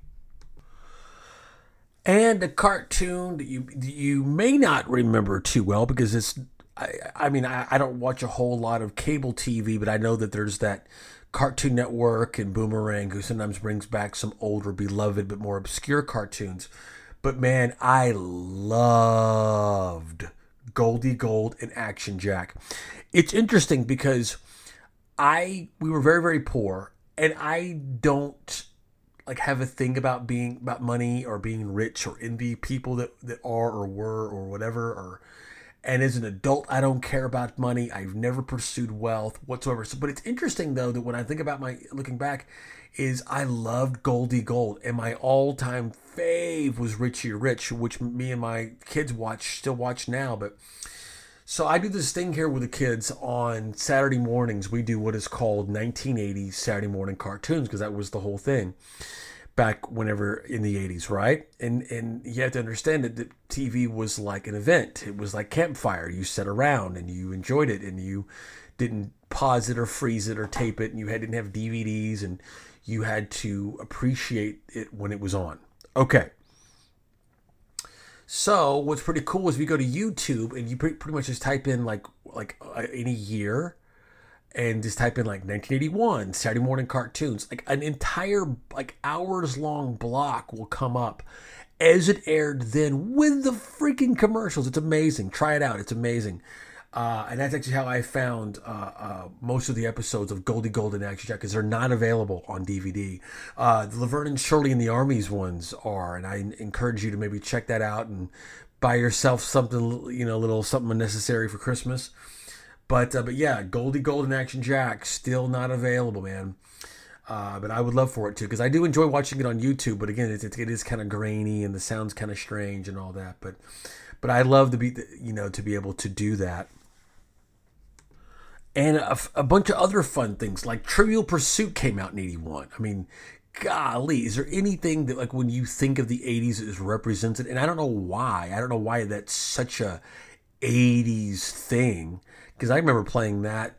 And a cartoon that you you may not remember too well because it's I, I mean, I, I don't watch a whole lot of cable TV, but I know that there's that Cartoon Network and Boomerang who sometimes brings back some older, beloved, but more obscure cartoons. But man, I loved Goldie Gold and Action Jack. It's interesting because I we were very very poor, and I don't like have a thing about being about money or being rich or envy people that that are or were or whatever or and as an adult, I don't care about money. I've never pursued wealth whatsoever. So, but it's interesting though that when I think about my looking back, is I loved Goldie Gold, and my all-time fave was Richie Rich, which me and my kids watch still watch now. But so I do this thing here with the kids on Saturday mornings. We do what is called 1980s Saturday morning cartoons because that was the whole thing back whenever in the 80s right? And and you have to understand that the tv was like an event. It was like campfire. You sat around and you enjoyed it and you didn't pause it or freeze it or tape it and you had, didn't have dvds and you had to appreciate it when it was on. Okay. So what's pretty cool is we go to youtube and you pretty, much just type in like like uh, any year and just type in like 1981 Saturday morning cartoons. Like an entire like hours long block will come up as it aired then with the freaking commercials. It's amazing. Try it out. It's amazing. Uh, and that's actually how I found uh, uh, most of the episodes of Goldie Gold and Action Jack because they're not available on DVD. Uh, the Laverne and Shirley and the Armies ones are, and I encourage you to maybe check that out and buy yourself something, you know, a little something unnecessary for Christmas. But uh, but yeah, Goldie Gold and Action Jack still not available, man. Uh, but I would love for it too because I do enjoy watching it on YouTube. But again, it's, it, it is kind of grainy and the sounds kind of strange and all that. But but I love to be you know to be able to do that. And a, a bunch of other fun things like Trivial Pursuit came out in '81. I mean, golly, is there anything that like when you think of the '80s is represented? And I don't know why. I don't know why that's such a '80s thing because I remember playing that,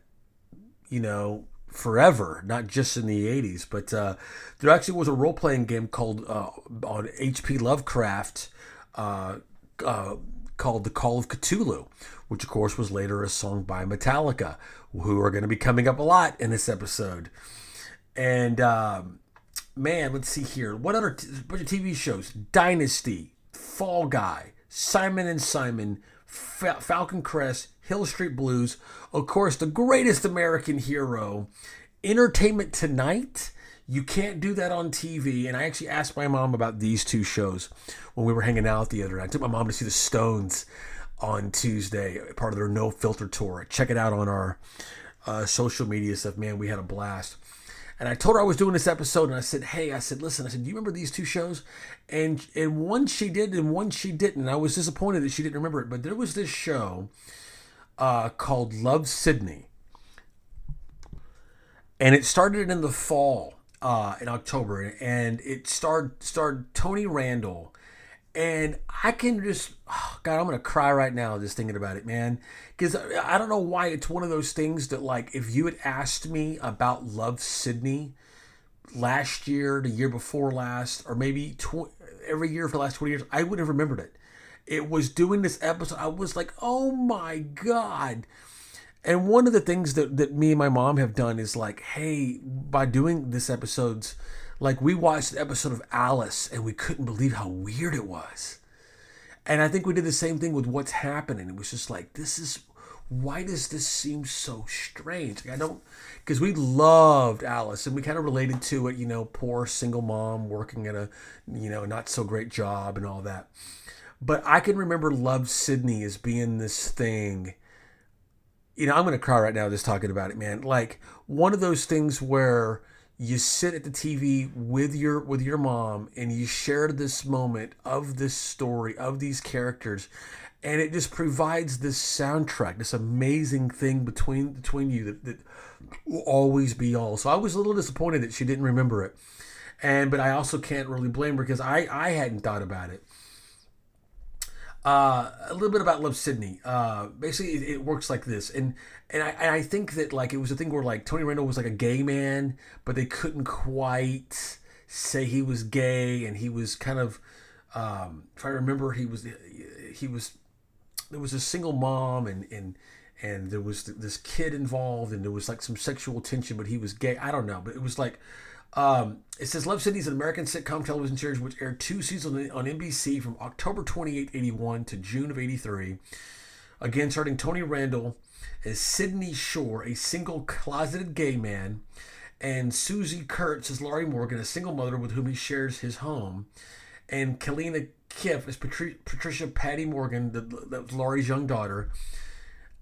you know, forever, not just in the 80s. But uh, there actually was a role playing game called uh, on HP Lovecraft uh, uh, called The Call of Cthulhu, which of course was later a song by Metallica, who are going to be coming up a lot in this episode. And um, man, let's see here. What other t- bunch of TV shows? Dynasty, Fall Guy, Simon and Simon, Fa- Falcon Crest, Hill Street Blues, of course, the greatest American hero, Entertainment Tonight. You can't do that on TV. And I actually asked my mom about these two shows when we were hanging out the other night. I took my mom to see the Stones on Tuesday, part of their No Filter tour. Check it out on our uh, social media stuff. Man, we had a blast. And I told her I was doing this episode, and I said, "Hey, I said, listen, I said, do you remember these two shows?" And and one she did, and one she didn't. And I was disappointed that she didn't remember it. But there was this show uh, called Love Sidney. and it started in the fall uh, in October, and it starred starred Tony Randall, and I can just oh God, I'm gonna cry right now just thinking about it, man, because I don't know why it's one of those things that like if you had asked me about Love Sidney last year, the year before last, or maybe tw- every year for the last 20 years, I would have remembered it it was doing this episode, I was like, oh my God. And one of the things that, that me and my mom have done is like, hey, by doing this episodes, like we watched the episode of Alice and we couldn't believe how weird it was. And I think we did the same thing with what's happening. It was just like, this is why does this seem so strange? Like I don't because we loved Alice and we kind of related to it, you know, poor single mom working at a, you know, not so great job and all that. But I can remember Love Sidney as being this thing. You know, I'm going to cry right now just talking about it, man. Like one of those things where you sit at the TV with your with your mom and you share this moment of this story of these characters and it just provides this soundtrack this amazing thing between between you that, that will always be all so i was a little disappointed that she didn't remember it and but i also can't really blame her because i i hadn't thought about it uh, a little bit about Love Sidney. Uh, basically, it, it, works like this, and and I, and I think that like it was a thing where like Tony Randall was like a gay man, but they couldn't quite say he was gay, and he was kind of, um, if I remember, he was he was there was a single mom, and and and there was this kid involved, and there was like some sexual tension, but he was gay. I don't know, but it was like um, it says Love Sidney is an American sitcom television series which aired two seasons on NBC from October 28, 81 to June of 83. Again, starting Tony Randall as Sidney Shore, a single closeted gay man, and Swoosie Kurtz as Laurie Morgan, a single mother with whom he shares his home, and Kaleena Kiff Patri- Patricia Patty Morgan, Laurie's young daughter.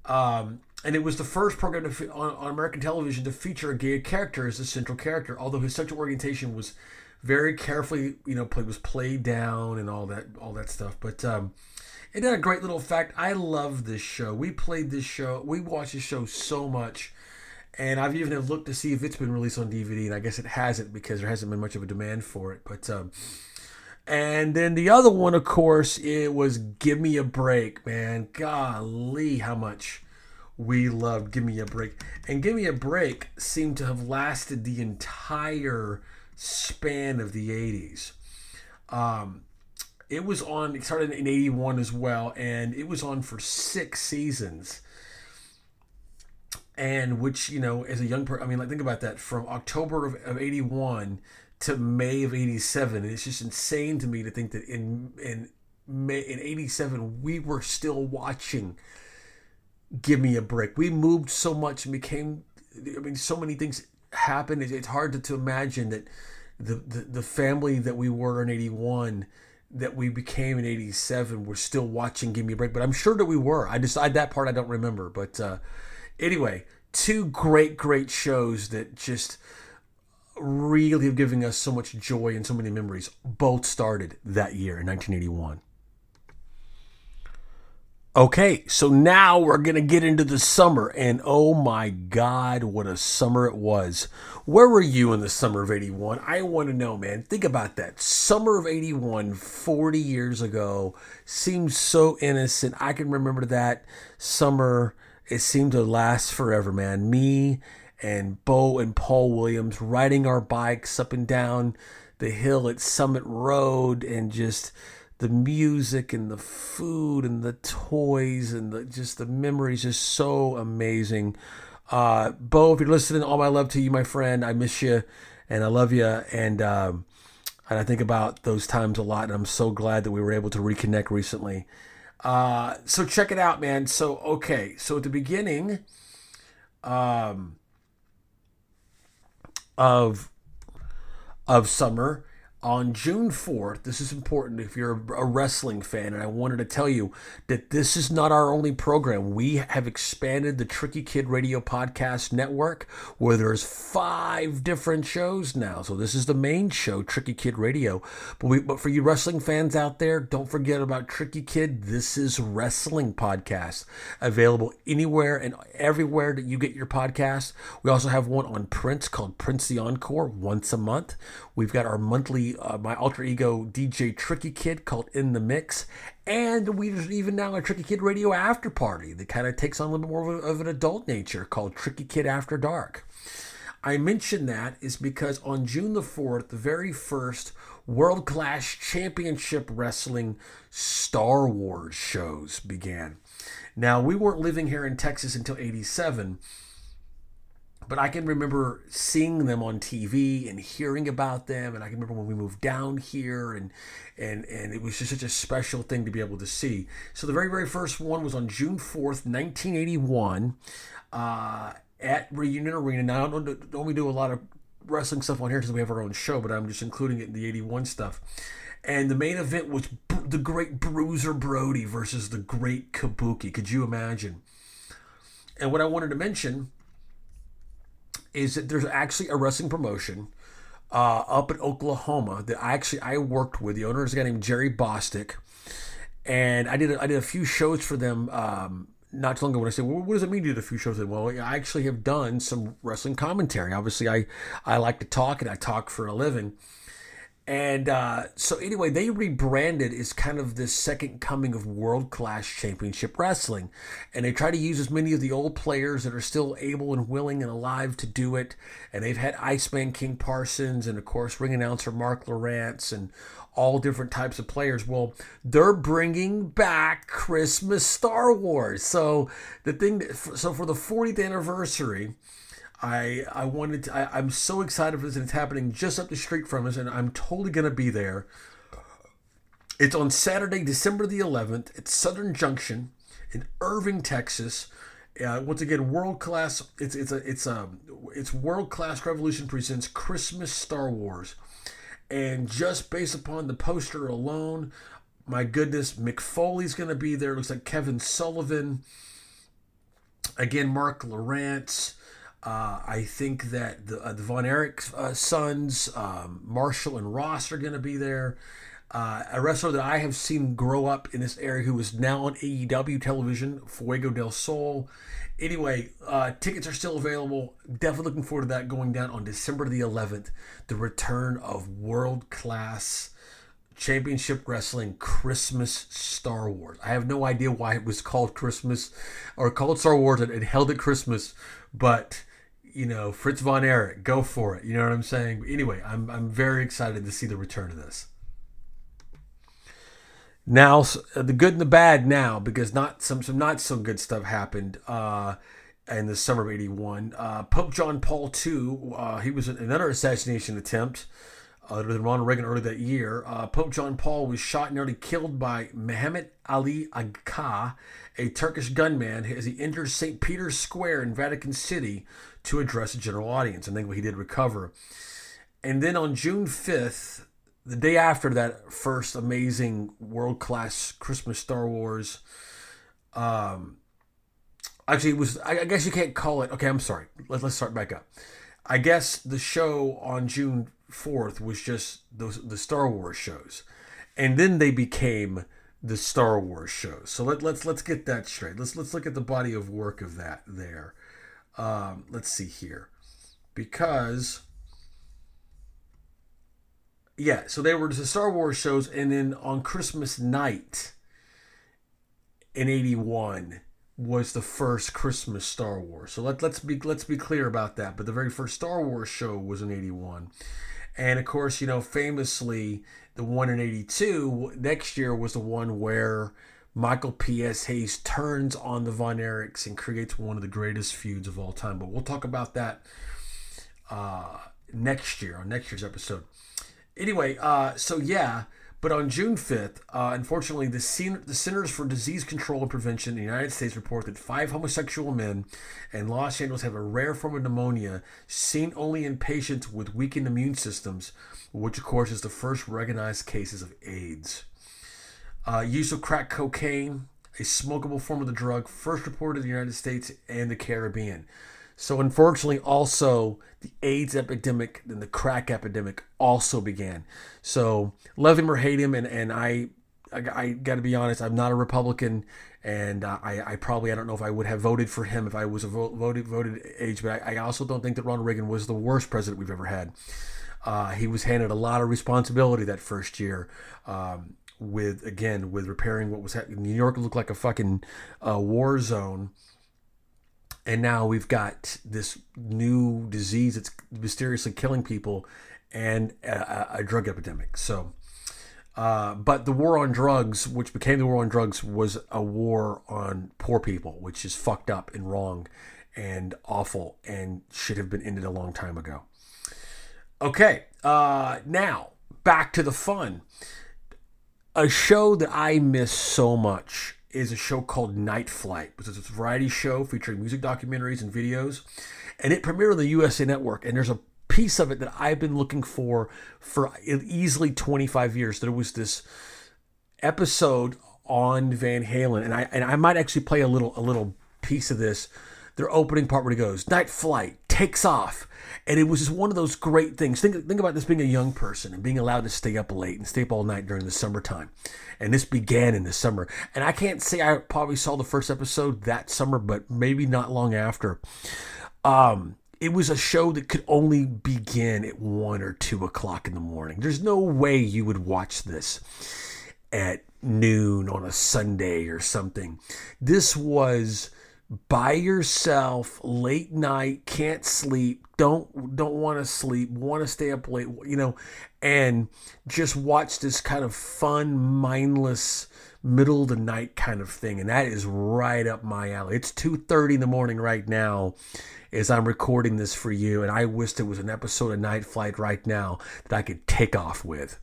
Um, and it was the first program on, on American television to feature a gay character as the central character, although his sexual orientation was very carefully, you know, play, was played down and all that, all that stuff. But um, it had a great little fact. I love this show. We played this show. We watched this show so much, and I've even looked to see if it's been released on DVD, and I guess it hasn't because there hasn't been much of a demand for it. But um, and then the other one, of course, it was "Give Me a Break." Man, golly, how much we loved "Give Me a Break," and "Give Me a Break" seemed to have lasted the entire span of the '80s. Um, it was on. It started in '81 as well, and it was on for six seasons. And which you know, as a young person, I mean, like think about that. From October of, of '81 to May of '87, it's just insane to me to think that in in May in '87 we were still watching. Give me a break. We moved so much and became. I mean, so many things happened. It's hard to, to imagine that the, the the family that we were in '81 that we became in 87 we're still watching give me a break but i'm sure that we were i just I, that part i don't remember but uh, anyway two great great shows that just really have given us so much joy and so many memories both started that year in 1981 Okay, so now we're going to get into the summer, and oh my God, what a summer it was. Where were you in the summer of 81? I want to know, man. Think about that. Summer of 81, 40 years ago, seems so innocent. I can remember that summer. It seemed to last forever, man. Me and Bo and Paul Williams riding our bikes up and down the hill at Summit Road and just the music and the food and the toys and the just the memories is so amazing. Uh, Bo, if you're listening, all my love to you, my friend. I miss you and I love you. And, um, and I think about those times a lot. And I'm so glad that we were able to reconnect recently. Uh, so check it out, man. So, okay. So at the beginning, um, of, of summer, on June 4th, this is important if you're a wrestling fan, and I wanted to tell you that this is not our only program. We have expanded the Tricky Kid Radio Podcast Network, where there's five different shows now. So this is the main show, Tricky Kid Radio. But we, but for you wrestling fans out there, don't forget about Tricky Kid. This is wrestling podcast available anywhere and everywhere that you get your podcast. We also have one on Prince called Prince the Encore once a month. We've got our monthly, uh, my alter ego DJ Tricky Kid called In the Mix. And we even now a Tricky Kid Radio After Party that kind of takes on a little bit more of, a, of an adult nature called Tricky Kid After Dark. I mention that is because on June the 4th, the very first World Class Championship Wrestling Star Wars shows began. Now, we weren't living here in Texas until 87 but I can remember seeing them on TV and hearing about them, and I can remember when we moved down here, and and and it was just such a special thing to be able to see. So the very very first one was on June fourth, nineteen eighty one, uh, at Reunion Arena. Now I don't, don't we do a lot of wrestling stuff on here because we have our own show, but I'm just including it in the eighty one stuff. And the main event was the great Bruiser Brody versus the great Kabuki. Could you imagine? And what I wanted to mention is that there's actually a wrestling promotion uh, up in Oklahoma that I actually I worked with. The owner is a guy named Jerry Bostick, and I did a, I did a few shows for them. Um, not too long ago when I said, well, what does it mean to do a few shows? Well, I actually have done some wrestling commentary. Obviously, I, I like to talk and I talk for a living. And uh, so, anyway, they rebranded as kind of this second coming of world class championship wrestling. And they try to use as many of the old players that are still able and willing and alive to do it. And they've had Iceman King Parsons and, of course, ring announcer Mark Lawrence and all different types of players. Well, they're bringing back Christmas Star Wars. So, the thing, that, so for the 40th anniversary, I I wanted to, I, I'm so excited for this and it's happening just up the street from us and I'm totally gonna be there. It's on Saturday, December the 11th at Southern Junction in Irving, Texas. Uh, once again, world class. It's it's a it's a it's world class Revolution presents Christmas Star Wars, and just based upon the poster alone, my goodness, Mick Foley's going to be there. It Looks like Kevin Sullivan. Again, Mark Lawrence. Uh, I think that the, uh, the Von Erich uh, sons, um, Marshall and Ross, are going to be there. Uh, a wrestler that I have seen grow up in this area who is now on AEW television, Fuego del Sol. Anyway, uh, tickets are still available. Definitely looking forward to that going down on December the 11th. The return of world class championship wrestling Christmas Star Wars. I have no idea why it was called Christmas or called Star Wars and, held at Christmas, but you know, Fritz von Erich, go for it. You know what I'm saying? Anyway, I'm I'm very excited to see the return of this. Now, uh, the good and the bad now, because not some some not so good stuff happened uh, in the summer of '81. Uh, Pope John Paul II, uh, he was in another assassination attempt other than Ronald Reagan earlier that year. Uh, Pope John Paul was shot and nearly killed by Mehmet Ali Agca, a Turkish gunman, as he entered St. Peter's Square in Vatican City to address a general audience. I think he did recover. And then on June 5th, the day after that first amazing world class Christmas Star Wars, um, actually, it was, I, I guess you can't call it, okay, I'm sorry. Let, let's start back up. I guess the show on June 4th was just those the Star Wars shows. And then they became the Star Wars shows. So let, let's let's get that straight. Let's let's look at the body of work of that there. Um, let's see here, because yeah, so they were the Star Wars shows, and then on Christmas night in '81 was the first Christmas Star Wars. So let let's be let's be clear about that. But the very first Star Wars show was in '81, and of course, you know, famously, the one in '82 next year was the one where Michael P.S. Hayes turns on the Von Erichs and creates one of the greatest feuds of all time. But we'll talk about that uh, next year on next year's episode. Anyway, uh, so yeah, but on June 5th, uh, unfortunately, the, C- the Centers for Disease Control and Prevention in the United States report that five homosexual men in Los Angeles have a rare form of pneumonia seen only in patients with weakened immune systems, which, of course, is the first recognized cases of AIDS. Uh, use of crack cocaine, a smokable form of the drug, first reported in the United States and the Caribbean. So, unfortunately, also the AIDS epidemic and the crack epidemic also began. So, love him or hate him, and, and I, I, I got to be honest, I'm not a Republican, and uh, I, I probably I don't know if I would have voted for him if I was a vote, voted voted age, but I, I also don't think that Ronald Reagan was the worst president we've ever had. Uh, he was handed a lot of responsibility that first year. Um, with again with repairing what was happening. New York looked like a fucking uh, war zone, and now we've got this new disease that's mysteriously killing people, and a, a drug epidemic. So. Uh, but the war on drugs, which became the war on drugs, was a war on poor people, which is fucked up and wrong and awful and should have been ended a long time ago. Okay, uh, now back to the fun a show that I miss so much is a show called Night Flight, which is a variety show featuring music documentaries and videos. And it premiered on the USA Network. And there's a piece of it that I've been looking for for easily 25 years. There was this episode on Van Halen, and I and I might actually play a little a little piece of this. Their opening part where he goes, "Night Flight takes off," And it was just one of those great things. Think, think about this being a young person and being allowed to stay up late and stay up all night during the summertime. And this began in the summer. And I can't say I probably saw the first episode that summer, but maybe not long after. Um, it was a show that could only begin at one or two o'clock in the morning. There's no way you would watch this at noon on a Sunday or something. This was by yourself late night can't sleep don't don't want to sleep want to stay up late you know and just watch this kind of fun mindless middle of the night kind of thing and that is right up my alley. It's 2.30 in the morning right now as i'm recording this for you and i wish there was an episode of night flight right now that i could take off with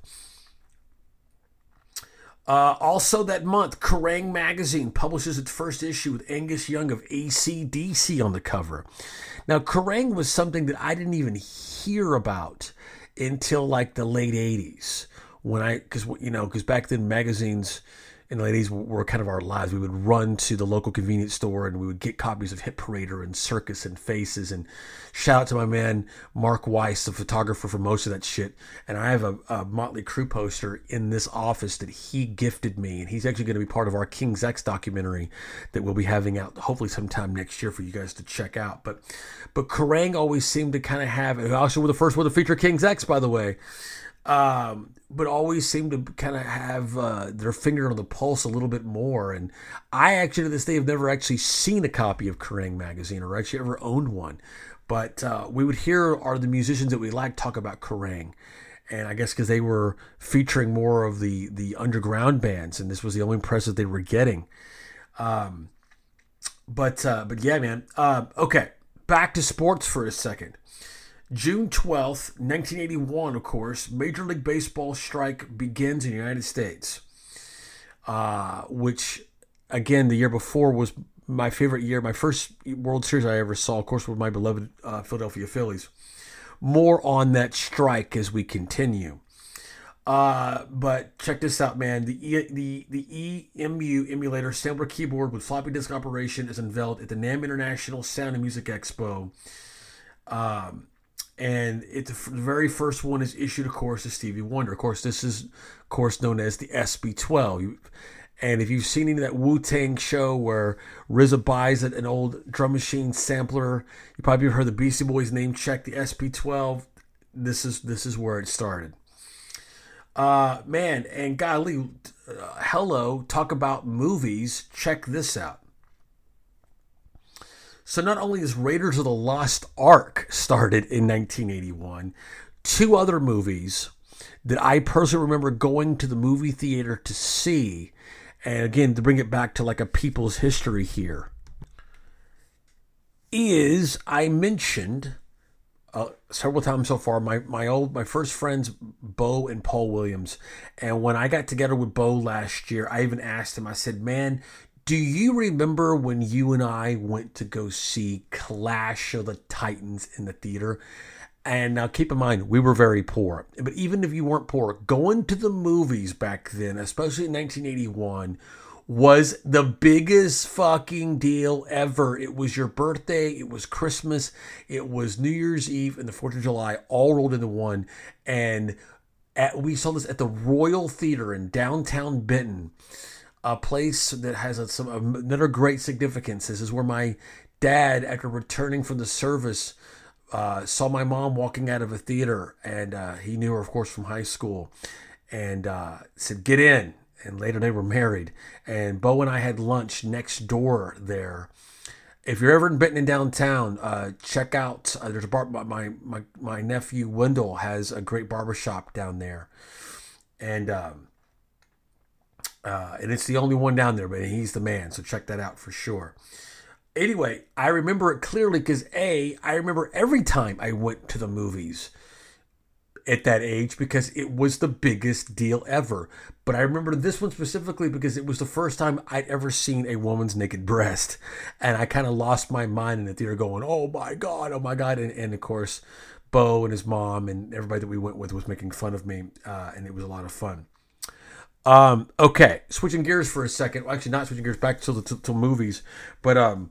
Uh, also, that month, Kerrang! magazine publishes its first issue with Angus Young of ACDC on the cover. Now, Kerrang! was something that I didn't even hear about until like the late 80s when I, because, you know, because back then magazines, in the 80s were kind of our lives. We would run to the local convenience store and we would get copies of Hit Parader and Circus and Faces. And shout out to my man Mark Weiss, the photographer for most of that shit. And I have a, a Motley Crue poster in this office that he gifted me. And he's actually going to be part of our King's X documentary that we'll be having out hopefully sometime next year for you guys to check out. But but Kerrang always seemed to kind of have, and also were the first one to feature King's X, by the way. Um, but always seem to kind of have uh, their finger on the pulse a little bit more. And I actually, to this day, have never actually seen a copy of Kerrang! magazine or actually ever owned one. But uh, we would hear are the musicians that we like talk about Kerrang! And I guess because they were featuring more of the the underground bands, and this was the only press that they were getting. Um, but uh, but yeah, man. Uh, okay, back to sports for a second. June 12th, 1981, of course, Major League Baseball strike begins in the United States, uh, which, again, the year before was my favorite year. My first World Series I ever saw, of course, with my beloved uh, Philadelphia Phillies. More on that strike as we continue. Uh, but check this out, man. The e, the the EMU emulator sampler keyboard with floppy disk operation is unveiled at the NAMM International Sound and Music Expo. Um, and it the very first one is issued, of course, to Stevie Wonder. Of course, this is, of course, known as the SP12. And if you've seen any of that Wu Tang show where RZA buys an old drum machine sampler, you probably heard the Beastie Boys name check the SP12. This is this is where it started. Uh, man, and golly, uh, hello, talk about movies. Check this out. So not only is Raiders of the Lost Ark started in 1981, two other movies that I personally remember going to the movie theater to see, and again to bring it back to like a people's history here, is I mentioned uh, several times so far my my old my first friends Bo and Paul Williams, and when I got together with Bo last year, I even asked him. I said, "Man, do you remember when you and I went to go see Clash of the Titans in the theater? And now keep in mind, we were very poor. But even if you weren't poor, going to the movies back then, especially in 1981, was the biggest fucking deal ever. It was your birthday, it was Christmas, it was New Year's Eve, and the 4th of July all rolled into one. And at, we saw this at the Royal Theater in downtown Benton a place that has a, some another great significance. This is where my dad, after returning from the service, uh, saw my mom walking out of a theater, and uh, he knew her, of course, from high school, and uh, said, "Get in." And later they were married. And Bo and I had lunch next door there. If you're ever in Benton downtown, uh, check out. Uh, there's a bar. My my my nephew Wendell has a great barbershop down there, and. Um, uh, and it's the only one down there, but he's the man. So check that out for sure. Anyway, I remember it clearly because A, I remember every time I went to the movies at that age because it was the biggest deal ever. But I remember this one specifically because it was the first time I'd ever seen a woman's naked breast. And I kind of lost my mind in the theater going, oh my God, oh my God. And, and of course, Bo and his mom and everybody that we went with was making fun of me. Uh, and it was a lot of fun. Um, okay, switching gears for a second. Well, actually, not switching gears back to the to, to movies, but um,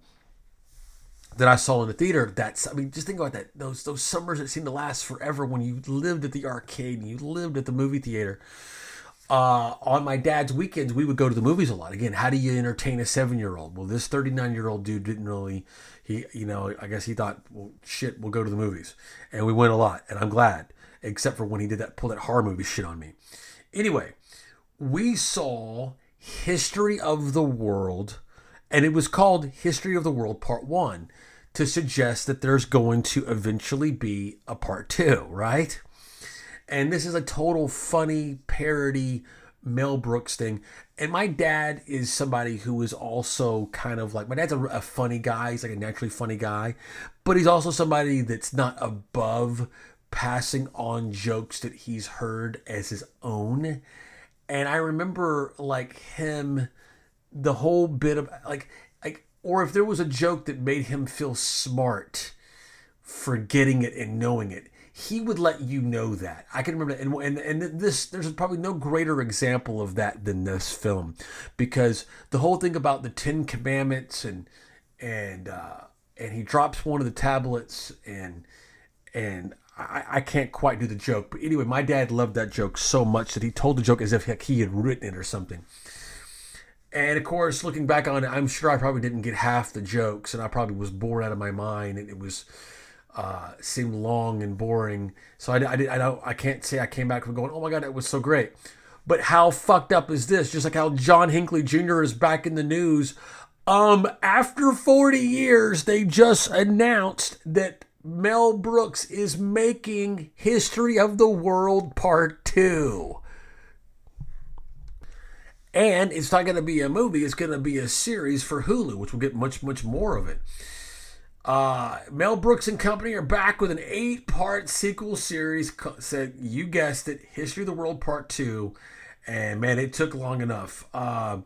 that I saw in the theater. That's I mean, just think about that. Those those summers that seem to last forever when you lived at the arcade and you lived at the movie theater. Uh, on my dad's weekends, we would go to the movies a lot. Again, how do you entertain a seven year old? Well, this 39 year old dude didn't really, he, you know, I guess he thought, well, shit, we'll go to the movies. And we went a lot. And I'm glad, except for when he did that, pull that horror movie shit on me. Anyway, we saw History of the World, and it was called History of the World Part 1 to suggest that there's going to eventually be a part 2, right? And this is a total funny parody Mel Brooks thing. And my dad is somebody who is also kind of like my dad's a, a, funny guy. He's like a naturally funny guy, but he's also somebody that's not above passing on jokes that he's heard as his own and I remember like him, the whole bit of like like, or if there was a joke that made him feel smart, for getting it and knowing it. He would let you know that. I can remember that. And, and, and this, there's probably no greater example of that than this film because the whole thing about the Ten Commandments and, and, uh, and he drops one of the tablets and, and I, I can't quite do the joke. But anyway, my dad loved that joke so much that he told the joke as if he had written it or something. And of course, looking back on it, I'm sure I probably didn't get half the jokes, and I probably was bored out of my mind, and it was uh, seemed long and boring. So I, I, did, I don't I can't say I came back from going, oh my god, that was so great. But how fucked up is this? Just like how John Hinckley Jr. is back in the news. Um, after 40 years, they just announced that Mel Brooks is making History of the World Part 2. And it's not going to be a movie, it's going to be a series for Hulu, which will get much, much more of it. Uh, Mel Brooks and Company are back with an eight part sequel series. Said, you guessed it, History of the World Part 2. And man, it took long enough. Uh,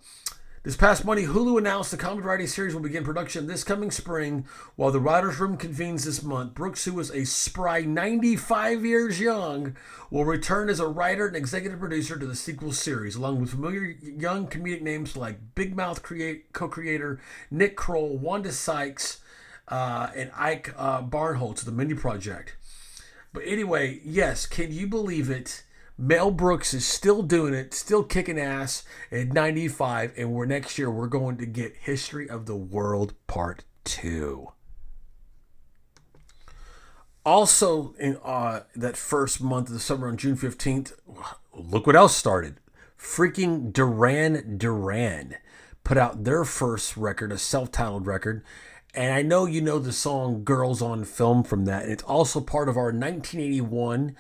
this past Monday, Hulu announced the comedy variety series will begin production this coming spring while the writer's room convenes this month. Brooks, who is a spry 95 years young, will return as a writer and executive producer to the sequel series, along with familiar young comedic names like Big Mouth create, co creator Nick Kroll, Wanda Sykes, uh, and Ike uh, Barinholtz, the Mindy Project. But anyway, yes, can you believe it? Mel Brooks is still doing it, still kicking ass at 95, and we're next year we're going to get History of the World Part 2. Also, in uh, that first month of the summer on June 15th, look what else started. Freaking Duran Duran put out their first record, a self titled record, and I know you know the song Girls on Film from that. And it's also part of our 1981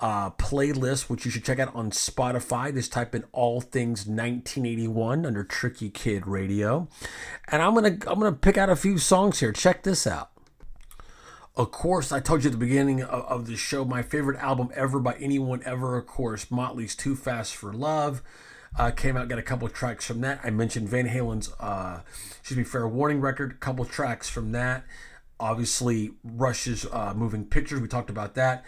uh, playlist, which you should check out on Spotify. Just type in all things 1981 under Tricky Kid Radio. And I'm gonna I'm gonna pick out a few songs here. Check this out. Of course, I told you at the beginning of, of the show, my favorite album ever by anyone ever, of course, Motley's Too Fast for Love. Uh, came out, got a couple tracks from that. I mentioned Van Halen's, uh, excuse me, Fair Warning record, a couple tracks from that. Obviously, Rush's uh, Moving Pictures, we talked about that.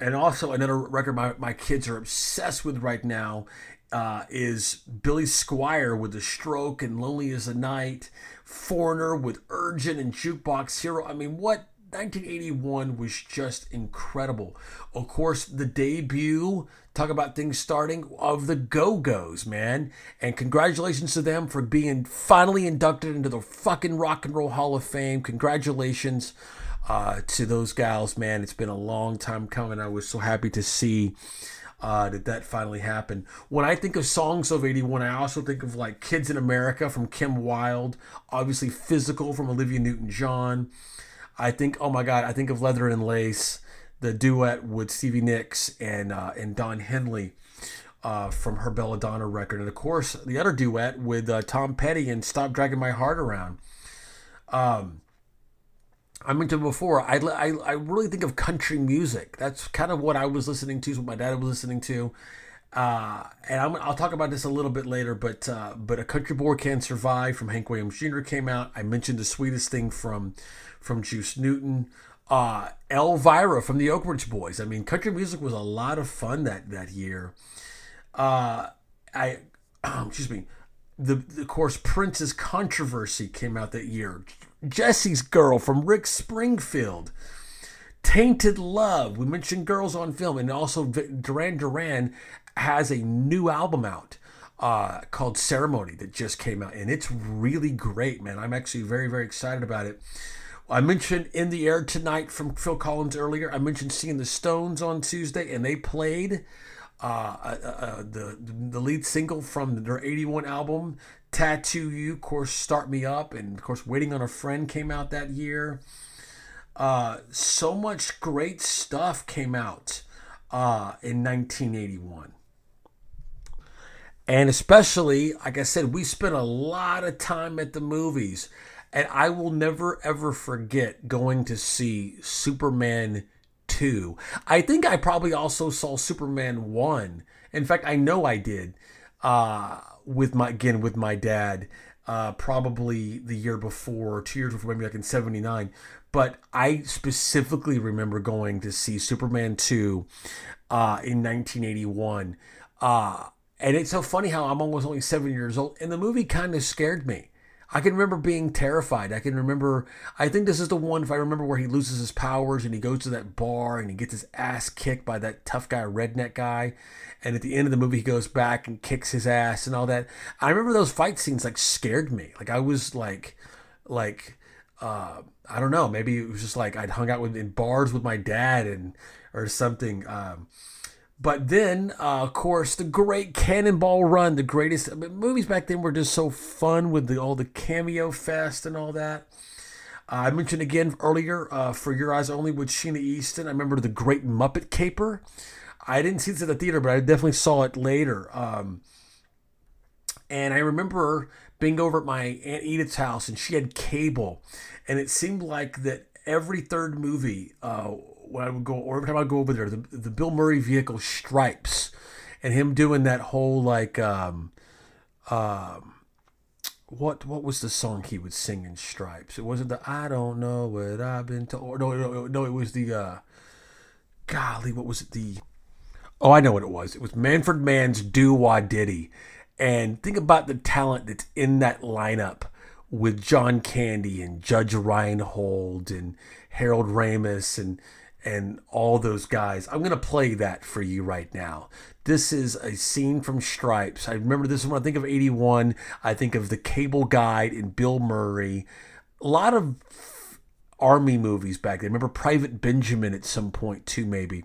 And also, another record my, my kids are obsessed with right now uh, is Billy Squier with The Stroke and Lonely Is the Night, Foreigner with Urgent and Jukebox Hero. I mean, what 1981 was just incredible. Of course, the debut, talk about things starting, of the Go Go's, man. And congratulations to them for being finally inducted into the fucking Rock and Roll Hall of Fame. Congratulations uh, to those gals, man. It's been a long time coming. I was so happy to see. Uh, that that finally happened. When I think of songs of 81, I also think of like Kids in America from Kim Wilde, obviously Physical from Olivia Newton John. I think, oh my God, I think of Leather and Lace, the duet with Stevie Nicks and uh, and Don Henley uh, from her Belladonna record, and of course the other duet with uh, Tom Petty and Stop Dragging My Heart Around. Um, I mentioned before, I, I, I really think of country music. That's kind of what I was listening to, what my dad was listening to. Uh, and i will talk about this a little bit later, but uh, but a country boy can survive from Hank Williams Jr. came out. I mentioned the sweetest thing from from Juice Newton, uh, Elvira from the Oak Ridge Boys. I mean, country music was a lot of fun that that year. Uh, I excuse me. The, the, of course Prince's controversy came out that year. Jesse's Girl from Rick Springfield. Tainted Love. We mentioned Girls on Film, and also Duran Duran has a new album out uh, called Ceremony that just came out, and it's really great, man. I'm actually very, very excited about it. I mentioned In the Air Tonight from Phil Collins earlier. I mentioned seeing the Stones on Tuesday, and they played uh, uh, uh, the the lead single from their 81 album, Tattoo You, of course, Start Me Up, and of course, Waiting on a Friend came out that year. Uh, so much great stuff came out uh, in 1981. And especially, like I said, we spent a lot of time at the movies. And I will never ever forget going to see Superman 2. I think I probably also saw Superman 1. In fact, I know I did uh, with my again with my dad uh, probably the year before, two years before, maybe like in 79. But I specifically remember going to see Superman 2 uh, in 1981. Uh, and it's so funny how I'm almost only seven years old, and the movie kind of scared me. I can remember being terrified. I can remember, I think this is the one, if I remember, where he loses his powers and he goes to that bar and he gets his ass kicked by that tough guy, redneck guy. And at the end of the movie, he goes back and kicks his ass and all that. I remember those fight scenes like scared me. Like I was like, like, uh, I don't know, maybe it was just like I'd hung out with in bars with my dad and, or something. Um, but then, uh, of course, the great Cannonball Run, the greatest movies back then were just so fun with the, all the cameo fest and all that. Uh, I mentioned again earlier, uh, For Your Eyes Only with Sheena Easton. I remember the Great Muppet Caper. I didn't see this at the theater, but I definitely saw it later. Um, and I remember being over at my Aunt Edith's house, and she had cable, and it seemed like that every third movie uh, when I would go, or every time I go over there, the, the Bill Murray vehicle Stripes, and him doing that whole like, um, um, what what was the song he would sing in Stripes? It wasn't the I don't know what I've been told. No, no, no, it was the, uh, golly, what was it? The oh, I know what it was. It was Manfred Mann's Do Wah Diddy, and think about the talent that's in that lineup with John Candy and Judge Reinhold and Harold Ramis and and all those guys. I'm to play that for you right now. This is a scene from Stripes. I remember this when I think of 81. I think of The Cable Guide and Bill Murray. A lot of army movies back then. Remember Private Benjamin at some point too, maybe.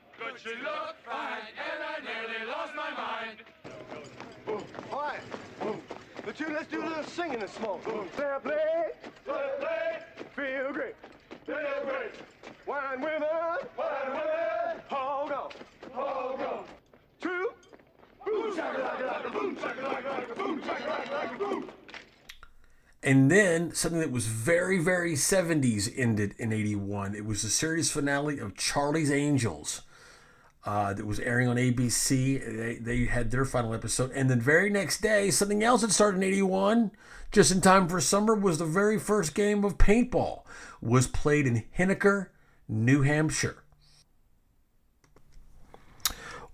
good. She looked fine, and I nearly lost my mind. Boom. All right. Boom. The two, let's do a little singing this morning. Boom. Fair play. Fair play. Feel great. Feel great. Wine women. Wine women. Hold on. Hold on. Two. Boom, shaka like like boom, shaka like like boom, shaka like like boom. And then something that was very, very 70s ended in 81. It was the series finale of Charlie's Angels uh, that was airing on ABC. They, they had their final episode. And the very next day, something else that started in 81, just in time for summer, was the very first game of paintball. Was played in Henniker, New Hampshire.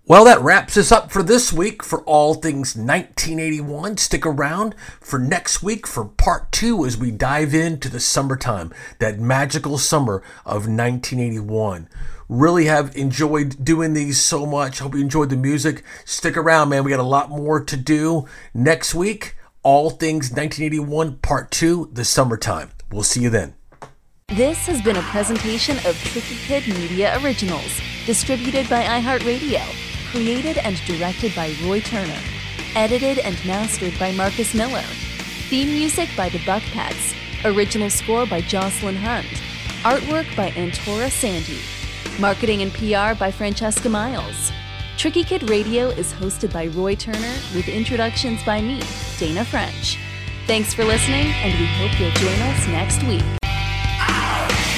Well, that wraps us up for this week for all things 1981. Stick around for next week for part two as we dive into the summertime, that magical summer of 1981. Really have enjoyed doing these so much. Hope you enjoyed the music. Stick around, man. We got a lot more to do next week. All things 1981, part two, the summertime. We'll see you then. This has been a presentation of Tricky Kid Media Originals, distributed by iHeartRadio, created and directed by Roy Turner, edited and mastered by Marcus Miller. Theme music by the Buckpats, original score by Jocelyn Hunt, artwork by Antora Sandy, Marketing and PR by Francesca Miles. Tricky Kid Radio is hosted by Roy Turner with introductions by me, Dana French. Thanks for listening, and we hope you'll join us next week. Ow!